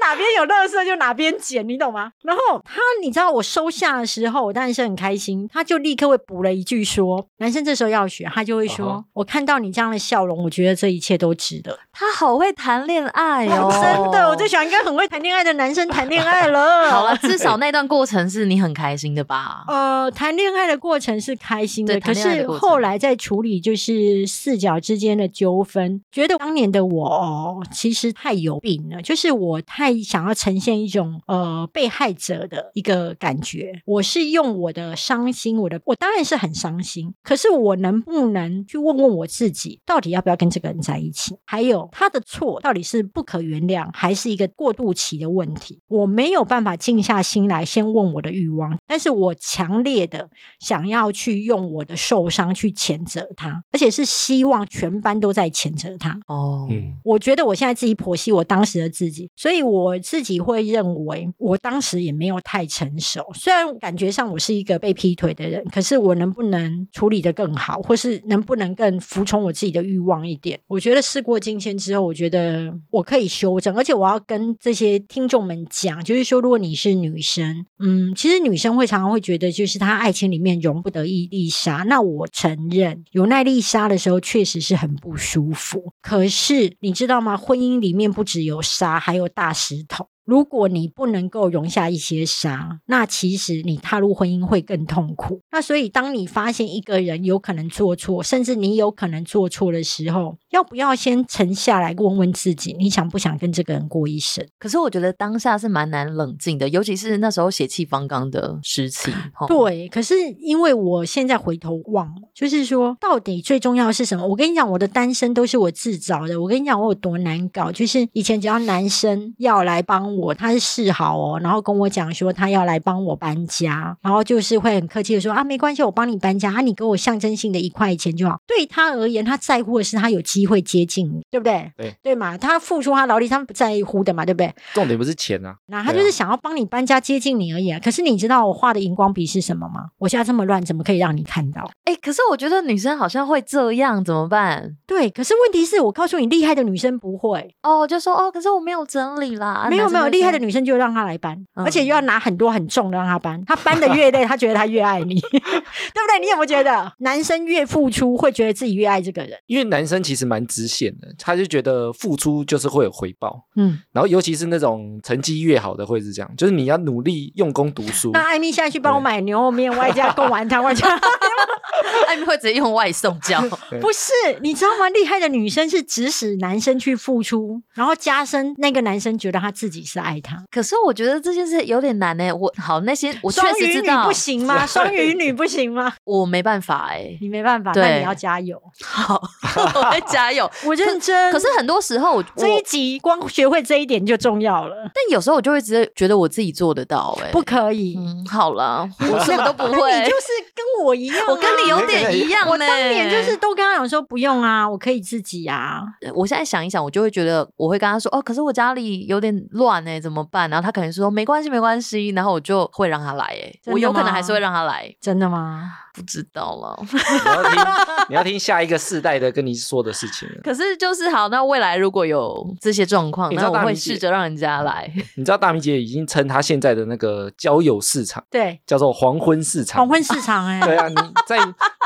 哪边有乐色就哪边捡，你懂吗？然后他，你知道我收下的时候，我当然是很开心，他就立刻会补了一句说：“男生这时候要学，他就会说我看到你这样的笑容，我觉得这一切都值得。”他好会谈恋爱哦，[LAUGHS] 真的，我最喜欢跟很会谈恋爱的男生谈恋爱了。好了，[LAUGHS] 至少那段过程是你很开心的吧？呃，谈恋爱的过程是开心的，对可是后来在处理就是四角之间的纠纷，觉得当年的我哦，其实太有病了，就是我太想要呈现一种呃被害者的一个感觉。我是用我的伤心，我的我当然是很伤心，可是我能不能去问问我自己，到底要不要跟这个人在一起？还有他的错到底是不可原谅，还是一个过渡期的问题？我没有办法静下心来先问我的欲望，但是我强烈的想要去用我的受伤去谴责他，而且是希望全班都在谴责他。哦，嗯，我觉得我现在自己剖析我当时的自己，所以我自己会认为我当时也没有太成熟。虽然感觉上我是一个被劈腿的人，可是我能不能处理得更好，或是能不能更服从我自己的欲望一点？我觉得事过境迁之后，我觉得我可以修正，而且我要跟这些听众们讲，就是说，如果你是女生，嗯，其实女生会常常会觉得，就是她爱情里面容不得一粒沙。那我承认，有耐力沙的时候，确实是很不舒服。可是你知道吗？婚姻里面不只有沙，还有大石头。如果你不能够容下一些沙，那其实你踏入婚姻会更痛苦。那所以，当你发现一个人有可能做错，甚至你有可能做错的时候，要不要先沉下来问问自己，你想不想跟这个人过一生？可是我觉得当下是蛮难冷静的，尤其是那时候血气方刚的时期。[LAUGHS] 齁，对，可是因为我现在回头望，就是说，到底最重要的是什么？我跟你讲，我的单身都是我自找的。我跟你讲，我有多难搞，就是以前只要男生要来帮帮我，他是示好哦，然后跟我讲说他要来帮我搬家，然后就是会很客气的说啊，没关系，我帮你搬家啊，你给我象征性的一块钱就好。对他而言，他在乎的是他有机会接近你，对不对？对对嘛，他付出他劳力，他们不在乎的嘛，对不对？重点不是钱啊，那他就是想要帮你搬家接近你而已啊。可是你知道我画的荧光笔是什么吗？我现在这么乱，怎么可以让你看到？哎、可是我觉得女生好像会这样，怎么办？对，可是问题是我告诉你，厉害的女生不会，哦，就说哦，可是我没有整理啦。没有没有，厉害的女女生就让她来搬，嗯而且又要拿很多很重的让她搬，她搬的越累，[LAUGHS] 她觉得她越爱你，[LAUGHS] 对不对？你有没有觉得，男生越付出，会觉得自己越爱这个人？因为男生其实蛮直线的，他就觉得付出就是会有回报，嗯，然后尤其是那种成绩越好的会是这样，就是你要努力用功读书。那艾米现在去帮我买牛肉面，外加贡丸汤，外加 [LAUGHS] [LAUGHS] 艾米会直接用外送叫。不是，你知道吗？厉害的女生是指使男生去付出，然后加深那个男生觉得他自己是爱他。可是我觉得这件事有点难呢。我好那些我确双实知道鱼女不，行吗？双鱼女不行吗？我没办法哎。你没办法，那你要加油。好，[LAUGHS] 我会加油。[LAUGHS] 我认真。可是很多时候我这一集光学会这一点就重要了，但有时候我就会直接觉得我自己做得到哎。不可以。嗯，好了，我什么都不会。你就是跟我一样啊、我跟你有点一样。我当年就是都跟他讲说不用啊，我可以自己啊。我现在想一想，我就会觉得我会跟他说哦，可是我家里有点乱哎，怎么办？然后他可能说没关系，没关系，然后我就会让他来哎，我有可能还是会让他来，真的吗？不知道了。[LAUGHS] 你要听，你要听下一个世代的跟你说的事情。可是就是好，那未来如果有这些状况，那我会试着让人家来。[LAUGHS] 你知道大米姐已经称她现在的那个交友市场对，叫做黄昏市场。黄昏市场哎、对啊，你再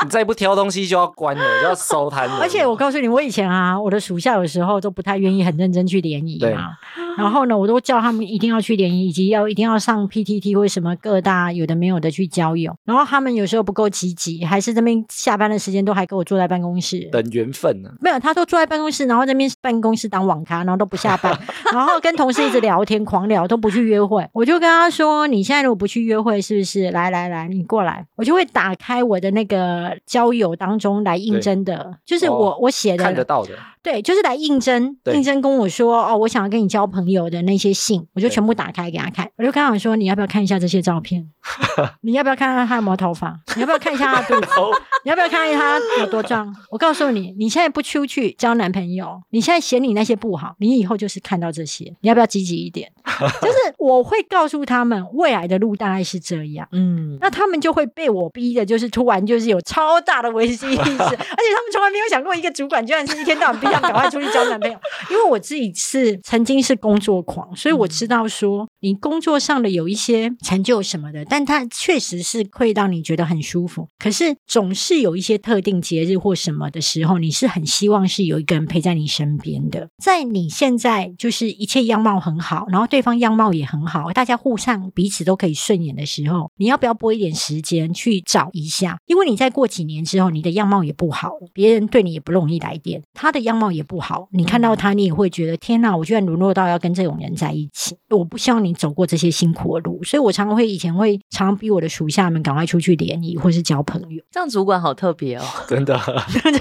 你再不挑东西就要关了，就要收摊了。[LAUGHS] 而且我告诉你，我以前啊，我的属下有时候都不太愿意很认真去联谊对嘛。然后呢，我都叫他们一定要去联谊，以及要一定要上 PTT 或什么各大有的没有的去交友。然后他们有时候不够积极，还是这边下班的时间都还跟我坐在办公室。等缘分呢、没有，他说坐在办公室，然后在那边办公室当网咖，然后都不下班，[LAUGHS] 然后跟同事一直聊天，狂聊，都不去约会。我就跟他说：“你现在如果不去约会，是不是？来来来，你过来，我就会打开我的那个交友当中来应征的，就是我、哦我写的看得到的。对，就是来应征，应征跟我说哦，我想要跟你交朋友的那些信，我就全部打开给他看。我就跟他讲说，你要不要看一下这些照片？[LAUGHS] 你要不要看看他有没有头发？你要不要看一下他的肚子？[LAUGHS] 哦，你要不要看一下他有多壮？我告诉你，你现在不出去交男朋友，你现在嫌你那些不好，你以后就是看到这些，你要不要积极一点？[LAUGHS] 就是我会告诉他们，未来的路大概是这样。嗯，那他们就会被我逼的，就是突然就是有超大的危机意识，[LAUGHS] 而且他们从来没有想过一个主管居然是一天到晚逼他赶快出去交男朋友。因为我自己是曾经是工作狂，所以我知道说你工作上的有一些成就什么的，但他确实是会让你觉得很舒服。可是总是有一些特定节日或什么的时候，你是很希望是有一个人陪在你身边的。在你现在就是一切样貌很好，然后对方样貌也很好，大家互相彼此都可以顺眼的时候，你要不要拨一点时间去找一下？因为你再过几年之后，你的样貌也不好了，别人对你也不容易来电，他的样貌也不好，你看到他，你也会觉得天哪，我居然沦落到要跟这种人在一起。我不希望你走过这些辛苦的路，所以我常常会以前会常常逼我的属下们赶快出去联谊或是交朋友。这样主管好特别哦。[LAUGHS] 真的，真 [LAUGHS] 的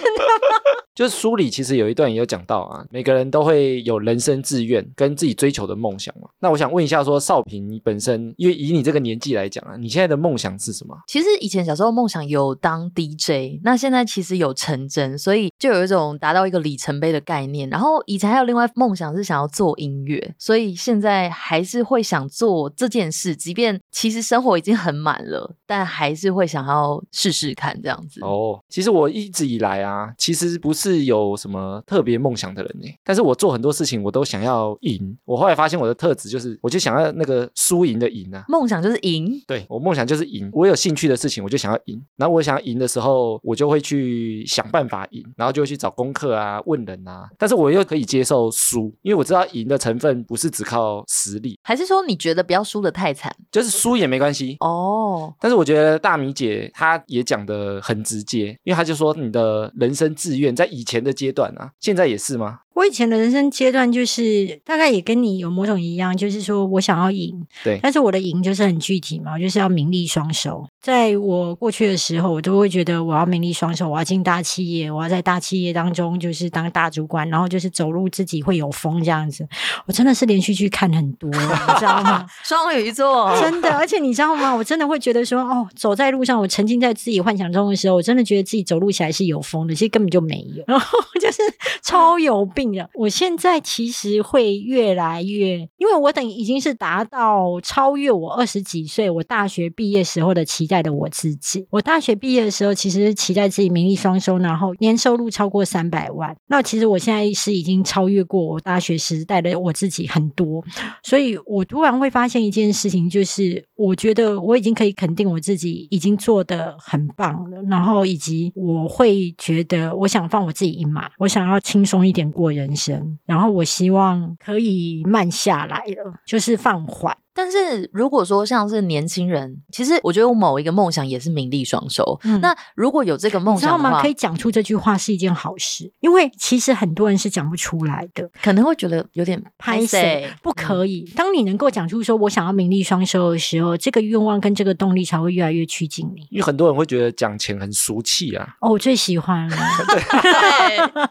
就是书里其实有一段也有讲到啊，每个人都会有人生志愿跟自己追求的梦想嘛。那我想问一下，说少平，你本身因为以你这个年纪来讲啊，你现在的梦想是什么？其实以前小时候梦想有当 DJ，那现在其实有成真，所以就有一种达到一个里程碑的概念。然后以前还有另外梦想是想要做音乐，所以现在还是会想做这件事，即便其实生活已经很满了，但还是会想要试试看这样子。哦，其实我一直以来啊，其实不是有什么特别梦想的人呢，但是我做很多事情我都想要赢。我后来发现我的特质就是，我就想要那个输赢的赢啊。梦想就是赢，对我梦想就是赢，我有兴趣的事情我就想要赢，然后我想要赢的时候，我就会去想办法赢，然后就会去找功课啊、问人啊，但是我又可以接受输，因为我知道赢的成分不是只靠实力，还是说你觉得不要输的太惨就是输也没关系。哦？但是我觉得大米姐她他也讲的很直接，因为他就说你的人生志愿在以前的阶段啊，现在也是吗？我以前的人生阶段就是大概也跟你有某种一样，就是说我想要赢，对但是我的赢就是很具体嘛，就是要名利双收。在我过去的时候，我都会觉得我要名利双收，我要进大企业，我要在大企业当中就是当大主管，然后就是走路自己会有风这样子。我真的是连续剧看很多，你知道吗？[LAUGHS] 双鱼座，真的，而且你知道吗？我真的会觉得说，哦，走在路上，我沉浸在自己幻想中的时候，我真的觉得自己走路起来是有风的，其实根本就没有，然 [LAUGHS] 后就是超有病的。我现在其实会越来越，因为我等已经是达到超越我二十几岁我大学毕业时候的期待的我自己。我大学毕业的时候，其实期待自己名利双收，然后年收入超过三百万。那其实我现在是已经超越过我大学时代的我自己很多，所以我突然会发现一件事情，就是我觉得我已经可以肯定我自己已经做得很棒了，然后以及我会觉得我想放我自己一马，我想要轻松一点过人生，然后我希望可以慢下来了，就是放缓。但是如果说像是年轻人，其实我觉得我某一个梦想也是名利双收。嗯那如果有这个梦你知道吗？想的话可以，讲出这句话是一件好事，因为其实很多人是讲不出来的。可能会觉得有点拍谁谁不可以？当你能够讲出说我想要名利双收的时候，这个愿望跟这个动力才会越来越趋近你。因为很多人会觉得讲钱很俗气啊，哦，我最喜欢了。[LAUGHS] 对，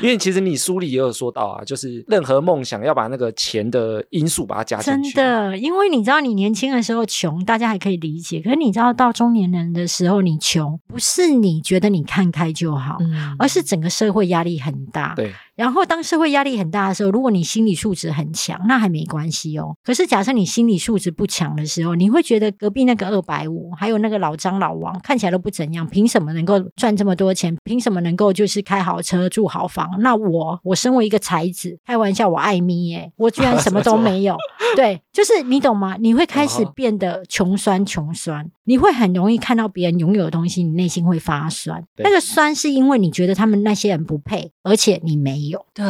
因为其实你书里也有说到啊，就是任何梦想要把那个钱的因素把它加进去真。的，因为你知道，你年轻的时候穷，大家还可以理解。可是你知道，到中年人的时候，你穷，不是你觉得你看开就好，嗯而是整个社会压力很大。对，然后当社会压力很大的时候，如果你心理素质很强，那还没关系哦。可是假设你心理素质不强的时候，你会觉得隔壁那个二百五，还有那个老张老王看起来都不怎样，凭什么能够赚这么多钱？凭什么能够就是开好车住好房？那我我身为一个才子，开玩笑，我爱咪耶，我居然什么都没有。[LAUGHS] 对，就是你懂吗？你会开始哦变得穷酸穷酸，你会很容易看到别人拥有的东西，你内心会发酸。那个酸是因为你觉得他们那些人不配，而且你没有。对，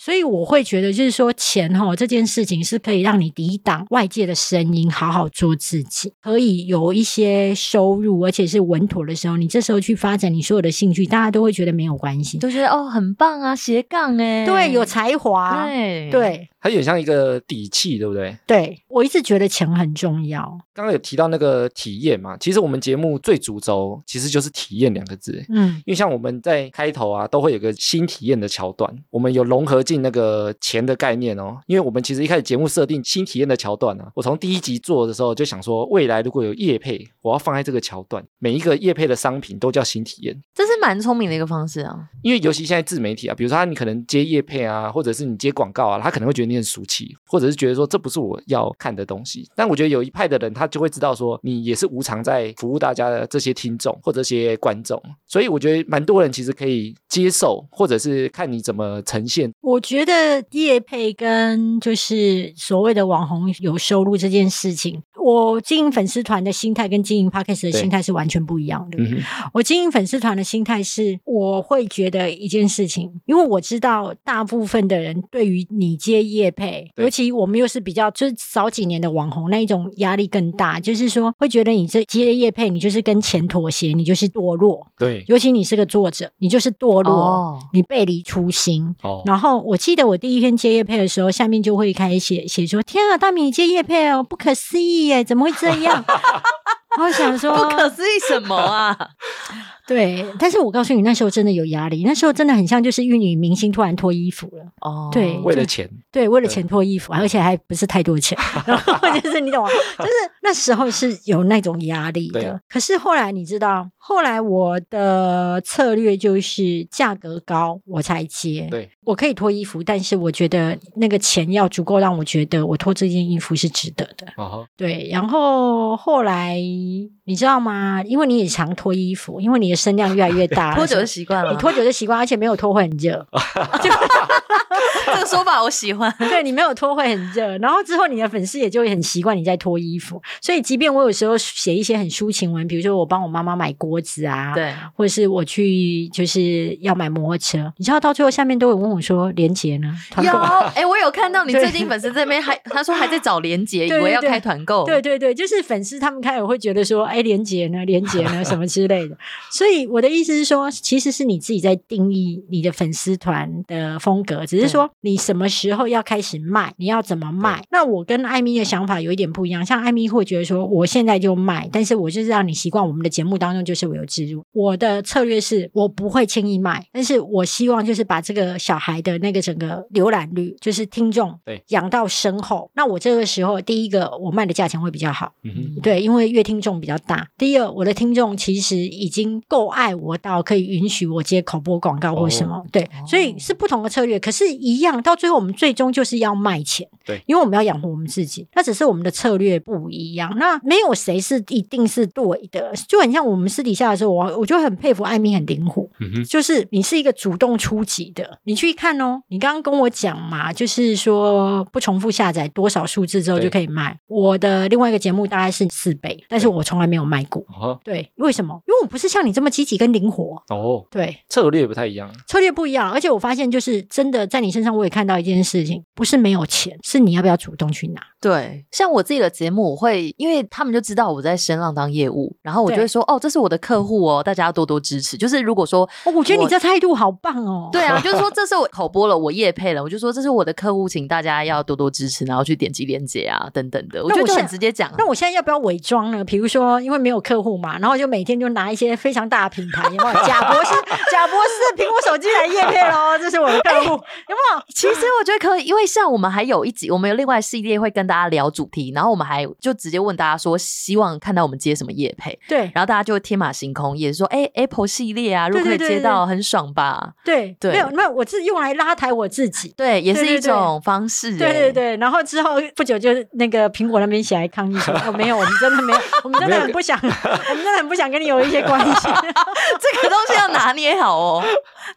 所以我会觉得，就是说钱哈这件事情是可以让你抵挡外界的声音，好好做自己，可以有一些收入，而且是稳妥的时候，你这时候去发展你所有的兴趣，大家都会觉得没有关系。都觉得哦很棒啊，斜杠哎，对，有才华，对对它有点像一个底气，对不对？对，我一直觉得钱很重要。刚刚有提到那个体验嘛，其实我们节目最主轴其实就是体验两个字。嗯，因为像我们在开头啊，都会有个新体验的桥段，我们有融合进那个钱的概念哦。因为我们其实一开始节目设定新体验的桥段啊，我从第一集做的时候就想说，未来如果有业配，我要放在这个桥段，每一个业配的商品都叫新体验。这是蛮聪明的一个方式啊。因为尤其现在自媒体啊，比如说他你可能接业配啊，或者是你接广告啊，他可能会觉得你很俗气，或者是觉得说这不是我要看的东西。但我觉得有一派的人，他就会知道说你也是无偿在服务大家的这些听众或者这些观众，所以我觉得蛮多人其实可以接受，或者是看你怎么呈现。我觉得业配跟就是所谓的网红有收入这件事情，我经营粉丝团的心态跟经营 podcast 的心态是完全不一样的。嗯，我经营粉丝团的心态是，我会觉得一件事情，因为我知道大部分的人对于你接业配，尤其我们又是比较就是早几年的网红，那一种压力更大，就是说会觉得你这接业配，你就是跟钱妥协，你就是堕落，对，尤其你是个作者，你就是堕落，哦你背离初心。哦，然后我记得我第一天接叶配的时候，下面就会开始写写说：“天啊，大米接叶配哦，不可思议耶，怎么会这样？”我想说，不可思议什么啊？[LAUGHS] 对，但是我告诉你，那时候真的有压力，那时候真的很像就是玉女明星突然脱衣服了，哦，对为了钱，对，为了钱脱衣服，而且还不是太多钱，[LAUGHS] 然后就是你懂吗？就是那时候是有那种压力的。可是后来你知道，后来我的策略就是价格高我才接，对，我可以脱衣服，但是我觉得那个钱要足够让我觉得我脱这件衣服是值得的。哦，对，然后后来你知道吗？因为你也常脱衣服，因为你的身量越来越大，[LAUGHS] 脱久就习惯了，你脱久就习惯，而且没有脱会很热，[LAUGHS] 就 [LAUGHS] [LAUGHS] 这个说法我喜欢。[LAUGHS] 对你没有脱会很热，然后之后你的粉丝也就会很习惯你在脱衣服，所以即便我有时候写一些很抒情文，比如说我帮我妈妈买锅子啊，，对，或者是我去就是要买摩托车，你知道到最后下面都有问我说连杰呢？团有购哎、我有看到你最近粉丝这边还他说还在找连杰，[LAUGHS] 以为要开团购。对对对，就是粉丝他们开始会觉得说，哎，连杰呢，连杰呢，什么之类的。所以我的意思是说，其实是你自己在定义你的粉丝团的风格，只是说你什么时候要开始卖，你要怎么卖。那我跟艾米的想法有一点不一样，像艾米会觉得说，我现在就卖，但是我就是让你习惯我们的节目当中就是我有植入。我的策略是我不会轻易卖，但是我希望就是把这个小孩的那个整个浏览率，就是听众对养到深厚。那我这个时候，第一个我卖的价钱会比较好。嗯哼，对，因为月听众比较大。第二，我的听众其实已经够爱我到可以允许我接口播广告或什么。对，所以是不同的策略，可是一样，到最后我们最终就是要卖钱。对，因为我们要养活我们自己，那只是我们的策略不一样。那没有谁是一定是对的，就很像我们私底下的时候，我我就很佩服艾米很灵活。就是你是一个主动出击的，你去看哦。你刚刚跟我讲嘛，就是说不重复下载多少数字之后就可以卖。我的另外一个节目大概是四倍，但是我从来没有卖过。哦对，为什么？因为我不是像你这么积极跟灵活。哦，对，策略不太一样，策略不一样，而且我发现就是真的在你身上，我也看到一件事情，不是没有钱，是你要不要主动去拿。对，像我自己的节目，我会因为他们就知道我在声浪当业务，然后我就会说哦，这是我的客户哦，大家要多多支持。就是如果说哦，我觉得你这态度好棒哦。对啊，[LAUGHS] 就是说这是我口播了，我业配了，我就说这是我的客户，请大家要多多支持，然后去点击链接啊等等的，我觉得很直接讲。那我现在要不要伪装呢？比如说，因为没有客户嘛，然后就每天就拿一些非常大的品牌，有没有？贾博士，[LAUGHS] 贾博士苹果手机来夜配喽，这是我的客户，有没有？其实我觉得可以，因为像我们还有一集，我们有另外系列会跟大家聊主题，然后我们还就直接问大家说，希望看到我们接什么业配，对然后大家就会天马行空，也是说哎、Apple 系列啊，如果可以接到，很爽吧？对对没有没有，我是用来拉抬我自己。对，也是一种方式、对哎对对，然后之后不久就那个苹果那边起来抗议说：“哦，没有，我们真的没有，我们真的很不想，我们真的很不想跟你有一些关系。[LAUGHS] 这个东西要拿捏好哦，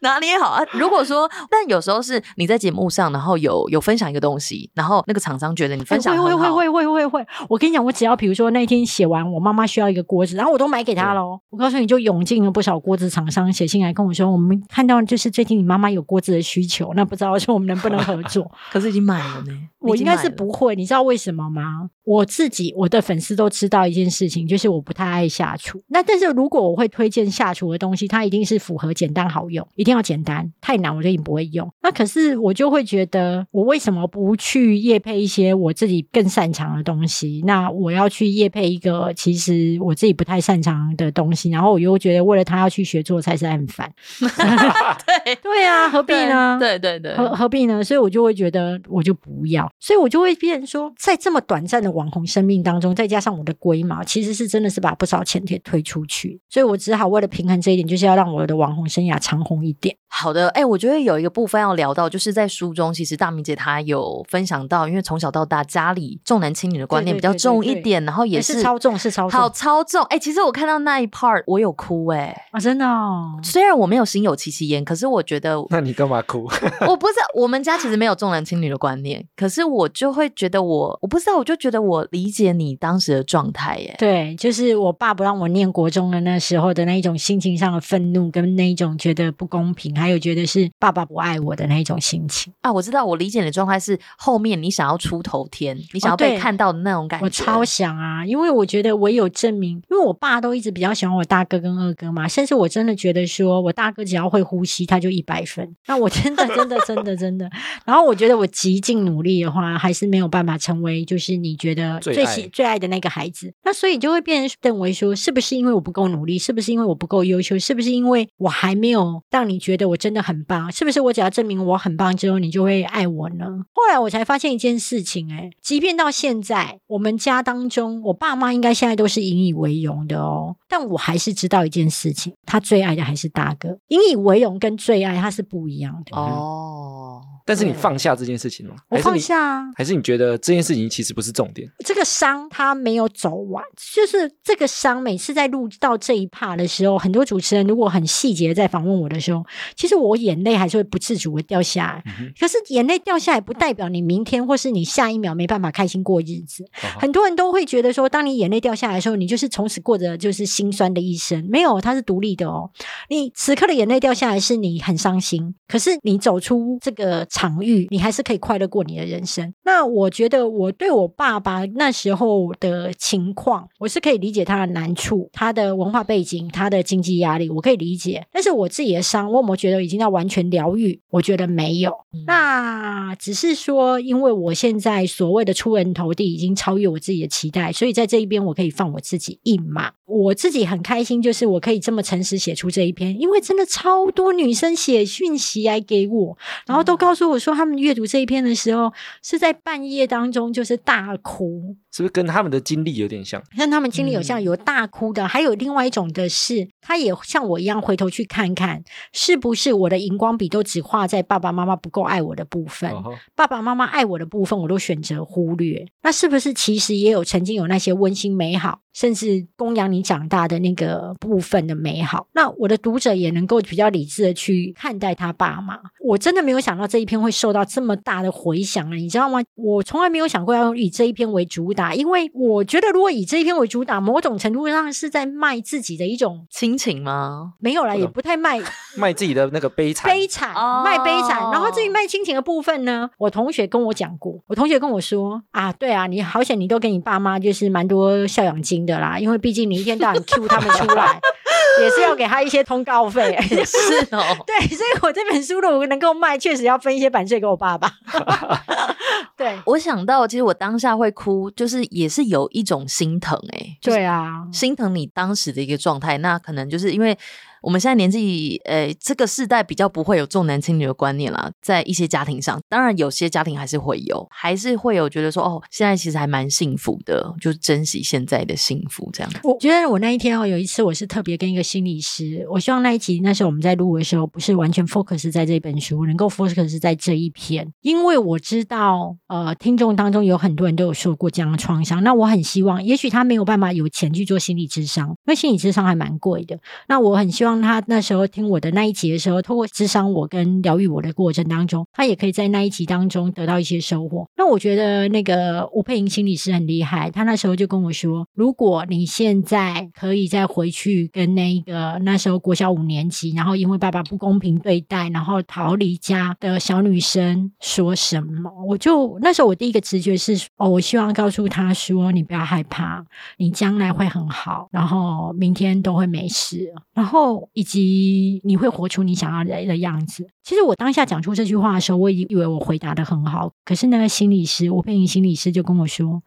拿捏好啊。如果说，但有时候是你在节目上，然后有有分享一个东西，然后那个厂商觉得你分享会，会会会会会会，我跟你讲，我只要比如说那天写完，我妈妈需要一个锅子，然后我都买给她喽。我告诉你就涌进了不少锅子厂商写信来跟我说，我们看到就是最近你妈妈有锅子的需求，那不知道说我们能不能合作？[LAUGHS] 可是已经买了呢。[LAUGHS] 我应该是不会，你知道为什么吗？我自己我的粉丝都知道一件事情，就是我不太爱下厨。那但是如果我会推荐下厨的东西，它一定是符合简单好用，一定要简单，太难我就已经不会用。那可是我就会觉得，我为什么不去夜配一些我自己更擅长的东西？那我要去夜配一个其实我自己不太擅长的东西，然后我又觉得为了他要去学做菜是很烦。对 [LAUGHS] 对啊，何必呢？[LAUGHS] 对对对何何必呢？所以我就会觉得我就不要，所以我就会变成说，在这么短暂的网红生命当中，再加上我的龟毛，其实是真的是把不少钱给推出去，所以我只好为了平衡这一点，就是要让我的网红生涯长红一点。好的，哎、我觉得有一个部分要聊到，就是在书中，其实大明姐她有分享到，因为从小到大家里重男轻女的观念比较重一点，然后也是超重，是超重好超重。哎、其实我看到那一 part，我有哭哎、啊，真的哦。虽然我没有心有戚戚焉，可是我觉得 [LAUGHS] 那你干嘛哭？[LAUGHS] 我不是我们家其实没有重男轻女的观念，可是我就会觉得我我不知道，我就觉得我理解你当时的状态耶。对，就是我爸不让我念国中的那时候的那一种心情上的愤怒，跟那一种觉得不公平，还有觉得是爸爸不爱我的那一种心情。啊，我知道，我理解你的状态是后面你想要出头天，你想要被看到的那种感觉。我超想啊，因为我觉得我有证明，因为我爸都一直比较喜欢我大哥跟二哥嘛，甚至我真的觉得说我大哥只要会呼吸，他就一百分。那我真的真的真的真的，然后我觉得我极尽努力的话，还是没有办法成为就是你觉得最喜最爱的那个孩子。那所以就会变成认为说，是不是因为我不够努力？是不是因为我不够优秀？是不是因为我还没有让你觉得我真的很棒？是不是我只要证明我我很棒之后，你就会爱我呢？后来我才发现一件事情、欸，即便到现在，我们家当中，我爸妈应该现在都是引以为荣的哦。但我还是知道一件事情，他最爱的还是大哥。引以为荣跟最爱他是不一样的。哦，但是你放下这件事情了吗？我放下啊，还是你觉得这件事情其实不是重点？这个伤它没有走完，就是这个伤。每次在录到这一 part 的时候，很多主持人如果很细节地在访问我的时候，其实我眼泪还是会不自主的掉下来。嗯可是眼泪掉下来，不代表你明天或是你下一秒没办法开心过日子。哼很多人都会觉得说，当你眼泪掉下来的时候，你就是从此过着就是心酸的一生。没有，它是独立的哦。你此刻的眼泪掉下来，是你很伤心，可是你走出这个场域，你还是可以快乐过你的人生。那我觉得我对我爸爸那时候的情况，我是可以理解他的难处，他的文化背景，他的经济压力，我可以理解。但是我自己的伤，我有没有觉得已经要完全疗愈？我觉得没有。那只是说，因为我现在所谓的出人头地已经超越我自己的期待，所以在这一边我可以放我自己一马。我自己很开心，就是我可以这么诚实写出这一篇，因为真的超多女生写讯息来给我，然后都告诉我说，他们阅读这一篇的时候是在半夜当中就是大哭，是不是跟他们的经历有点像？像他们经历有像嗯有大哭的，还有另外一种的是，他也像我一样回头去看看，是不是我的荧光笔都只画在爸爸妈妈不够爱我的部分，哦爸爸妈妈爱我的部分，我都选择忽略。那是不是其实也有曾经有那些温馨美好，甚至供养你长大的那个部分的美好？那我的读者也能够比较理智的去看待他爸妈。我真的没有想到这一篇会受到这么大的回响啊！你知道吗？我从来没有想过要以这一篇为主打，因为我觉得如果以这一篇为主打，某种程度上是在卖自己的一种亲情吗？没有啦，也不太卖 [LAUGHS] 卖自己的那个悲惨，悲惨，哦卖悲惨。然后至于卖亲情的部分呢，我同学跟我讲过，我同学跟我说啊，对啊，你好险，你都给你爸妈就是蛮多孝养金的啦，因为毕竟你一天到晚 [LAUGHS] Q 他们出来，也是要给他一些通告费。是哦，[LAUGHS] 对，所以我这本书如果能够卖，确实要分一些版税给我爸爸。[LAUGHS] 对，我想到，其实我当下会哭，就是也是有一种心疼、欸，就是对啊，心疼你当时的一个状态。那可能就是因为我们现在年纪，呃，这个世代比较不会有重男轻女的观念啦，在一些家庭上，当然有些家庭还是会有，还是会有觉得说，哦，现在其实还蛮幸福的，就珍惜现在的幸福这样。我觉得我那一天哦，有一次我是特别跟一个心理师，我希望那一集那时候我们在录的时候，不是完全 focus 在这本书，能够 focus 在这一篇，因为我知道，呃，听众当中有很多人都有受过这样的创伤，那我很希望，也许他没有办法有钱去做心理智商，因为心理智商还蛮贵的，那我很希望他那时候听我的那一集的时候，透过智商我跟疗愈我的过程当中，他也可以在那一集当中得到一些收获。那我觉得那个吴佩莹心理师很厉害，他那时候就跟我说，如果你现在可以再回去跟那个那时候国小五年级，然后因为爸爸不公平对待，然后逃离家的小女生说什么，我就那时候我第一个直觉是，哦，我希望告诉他说，你不要害怕，你将来会很好，然后明天都会没事，然后以及你会活出你想要的的样子。其实我当下讲出这句话的时候，我以以为我回答的很好，可是那个心理师，我配音心理师就跟我说。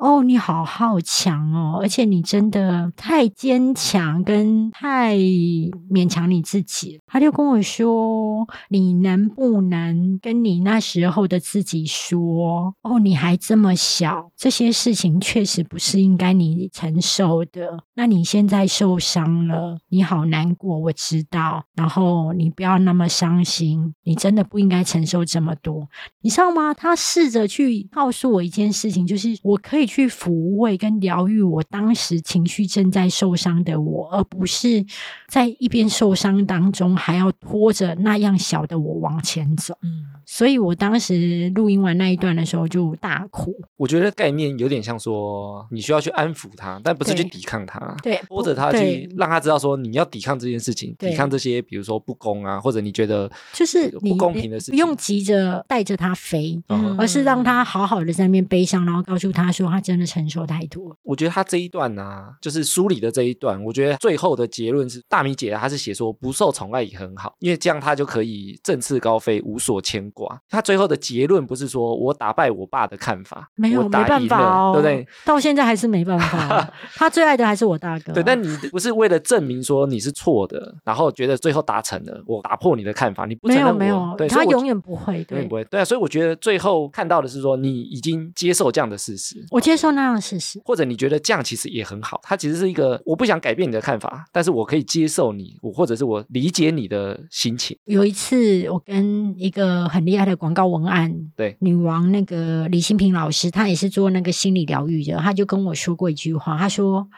哦，你好好强哦，而且你真的太坚强，跟太勉强你自己。他就跟我说：“你能不能跟你那时候的自己说，哦，你还这么小，这些事情确实不是应该你承受的。那你现在受伤了，你好难过，我知道。然后你不要那么伤心，你真的不应该承受这么多。你知道吗？他试着去告诉我一件事情，就是我可以去抚慰跟疗愈我当时情绪正在受伤的我，而不是在一边受伤当中还要拖着那样小的我往前走。嗯，所以我当时录音完那一段的时候就大哭。我觉得概念有点像说，你需要去安抚他，但不是去抵抗他。对，拖着他去让他知道说你要抵抗这件事情，抵抗这些比如说不公啊，或者你觉得就是你不公平的事情，不用急着带着他飞。嗯而是让他好好的在那边悲伤，然后告诉他说他真的承受太多。我觉得他这一段啊，就是书里的这一段，我觉得最后的结论是，大米姐她是写说不受宠爱也很好，因为这样她就可以振翅高飞，无所牵挂。他最后的结论不是说我打败我爸的看法，没有没办法哦，对不对？？到现在还是没办法。[LAUGHS] 他最爱的还是我大哥。对，但你不是为了证明说你是错的，然后觉得最后达成了，我打破你的看法，你不承认我，没有没有他永远不会。对永远不，会，对啊，所以我觉得最后看到的是说你已经接受这样的事实，我接受那样的事实。或者你觉得这样其实也很好，它其实是一个我不想改变你的看法，但是我可以接受你，我或者是我理解你的心情。有一次，我跟一个很厉害的广告文案对女王那个李新平老师，她也是做那个心理疗愈的，她就跟我说过一句话，她说。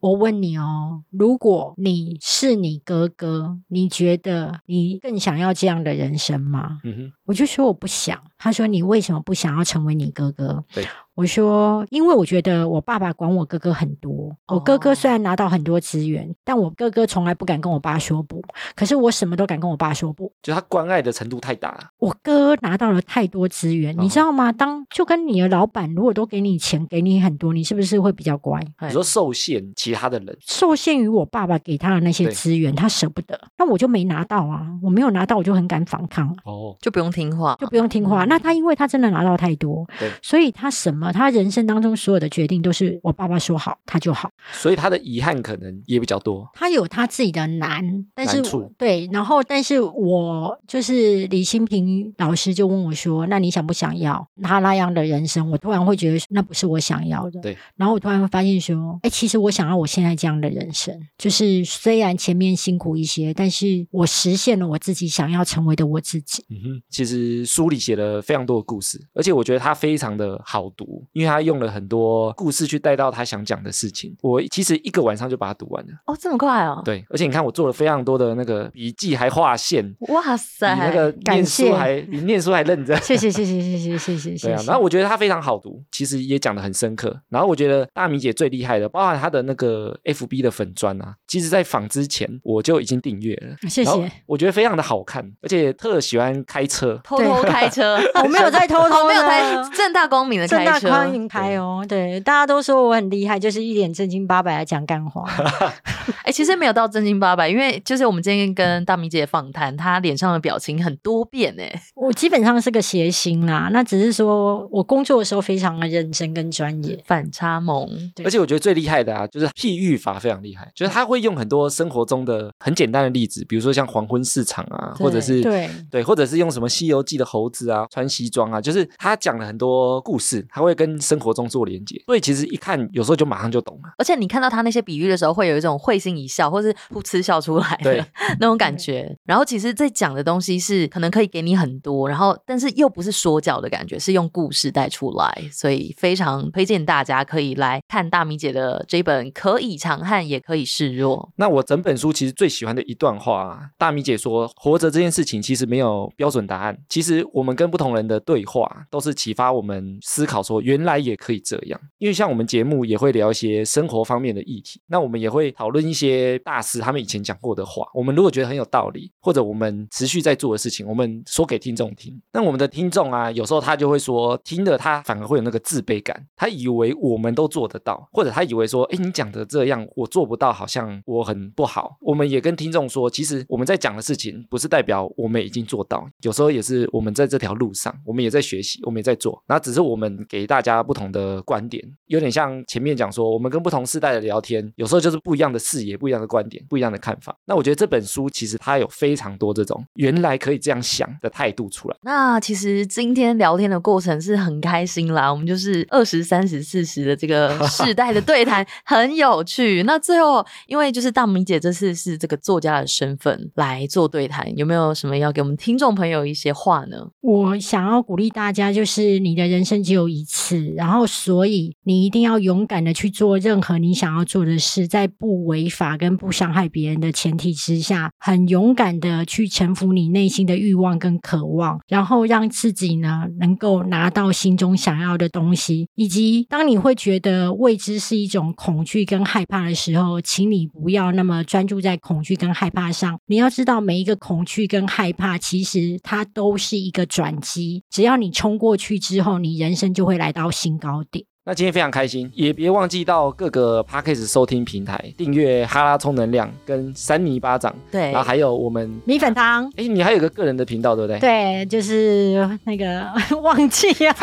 我问你哦，如果你是你哥哥，你觉得你更想要这样的人生吗？嗯哼，我就说我不想。他说你为什么不想要成为你哥哥？对，我说因为我觉得我爸爸管我哥哥很多。我哥哥虽然拿到很多资源，但我哥哥从来不敢跟我爸说不。可是我什么都敢跟我爸说不。就他关爱的程度太大了。我哥拿到了太多资源，你知道吗？当就跟你的老板如果都给你钱，给你很多，你是不是会比较乖？你说受限其他的人，受限于我爸爸给他的那些资源，他舍不得，那我就没拿到啊！我没有拿到，我就很敢反抗。哦，就不用听话，就不用听话。那他因为他真的拿到太多对，所以他什么他人生当中所有的决定都是我爸爸说好他就好。所以他的遗憾可能也比较多。他有他自己的难，但是对，然后但是我就是李新平老师就问我说：“那你想不想要他那样的人生？”我突然会觉得那不是我想要的。对，然后我突然会发现说：“哎，其实我想要我现在这样的人生，就是虽然前面辛苦一些，但是我实现了我自己想要成为的我自己。嗯哼，其实书里写了非常多的故事，而且我觉得他非常的好读，因为他用了很多故事去带到他想讲的事情。我其实一个晚上就把它读完了。哦，这么快哦，对，而且你看，我做了非常多的那个笔记，还画线，哇塞，那个念感谢书还比念书还认真。谢谢谢谢谢谢谢谢谢 [LAUGHS] 对啊，谢。然后我觉得他非常好读，其实也讲的很深刻。然后我觉得大米姐最厉害的，包含她的那个 FB 的粉砖啊，其实在访之前我就已经订阅了。谢谢。我觉得非常的好看，而且特喜欢开车。偷偷开车，[LAUGHS] 我没有在偷偷我，没有的开，正大光明的开车，光明开哦，对，大家都说我很厉害，就是一脸正经八百来讲干话。[LAUGHS] 哎、其实没有到正经八百，因为就是我们今天跟大米姐访谈，她脸上的表情很多变哎。我基本上是个谐星啦，那只是说我工作的时候非常的认真跟专业。反差萌，对而且我觉得最厉害的啊，就是譬喻法非常厉害，就是他会用很多生活中的很简单的例子，比如说像黄昏市场啊，或者是对对，或者是用什么《西游记》的猴子啊，穿西装啊，就是他讲了很多故事，他会跟生活中做连接，所以其实一看有时候就马上就懂了。而且你看到他那些比喻的时候，会有一种会心一笑，或是噗嗤笑出来对的 [LAUGHS] 那种感觉。然后其实在讲的东西是可能可以给你很多，然后但是又不是说教的感觉，是用故事带出来，所以非常推荐大家可以来看大米姐的这本《可以强悍也可以示弱那我整本书其实最喜欢的一段话、啊，大米姐说，活着这件事情其实没有标准答案，其实我们跟不同人的对话都是启发我们思考，说原来也可以这样。因为像我们节目也会聊一些生活方面的议题，那我们也会讨论一些大师他们以前讲过的话。我们如果觉得很有道理，或者我们持续在做的事情，我们说给听众听。那我们的听众啊，有时候他就会说，听了他反而会有那个自卑感，他以为我们都做得到，或者他以为说，哎，你讲的这样，我做不到，好像我很不好。我们也跟听众说，其实我们在讲的事情，不是代表我们已经做到，有时候也是我们在这条路上，我们也在学习，我们也在做，那只是我们给大家不同的观点，有点像前面讲说，我们跟不同世代的聊天，有时候就是不一样的视野、不一样的观点、不一样的看法。那我觉得这本书其实它有非常多这种原来可以这样想的态度出来。那其实今天聊天的过程是很开心啦，我们就是二十三十四十的这个世代的对谈，[LAUGHS] 很有趣。那最后，因为就是大明姐这次是这个作家的身份来做对谈，有没有什么要给我们听众朋友一些话呢？我想要鼓励大家，就是你的人生只有一次，然后所以你一定要勇敢的去做任何你想要做的事，在不违法跟不伤害别人的前提之下，很勇敢的去臣服你内心的欲望跟渴望，然后让自己呢能够拿到心中想要的东西，以及当你会觉得未知是一种恐惧跟害怕的时候，请你不要那么专注在恐惧跟害怕上。你要知道，每一个恐惧跟害怕，其实它都是一个转机。只要你冲过去之后，你人生就会来来到新高点。那今天非常开心，也别忘记到各个 podcast 收听平台订阅哈拉充能量跟三尼巴掌，对然后还有我们，米粉汤。哎，你还有个个人的频道对不对？对，就是那个 [LAUGHS] 忘记啊，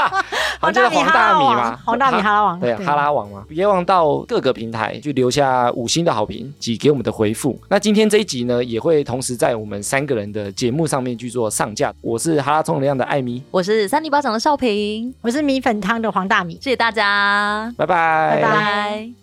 [LAUGHS] 黄大米嘛，黄大米哈拉王，对，哈拉网嘛，别忘到各个平台去留下五星的好评及给我们的回复。那今天这一集呢，也会同时在我们三个人的节目上面去做上架。我是哈拉充能量的艾米，我是三尼巴掌的少平，我是米粉汤的黄大米。谢谢大家，拜拜，拜拜。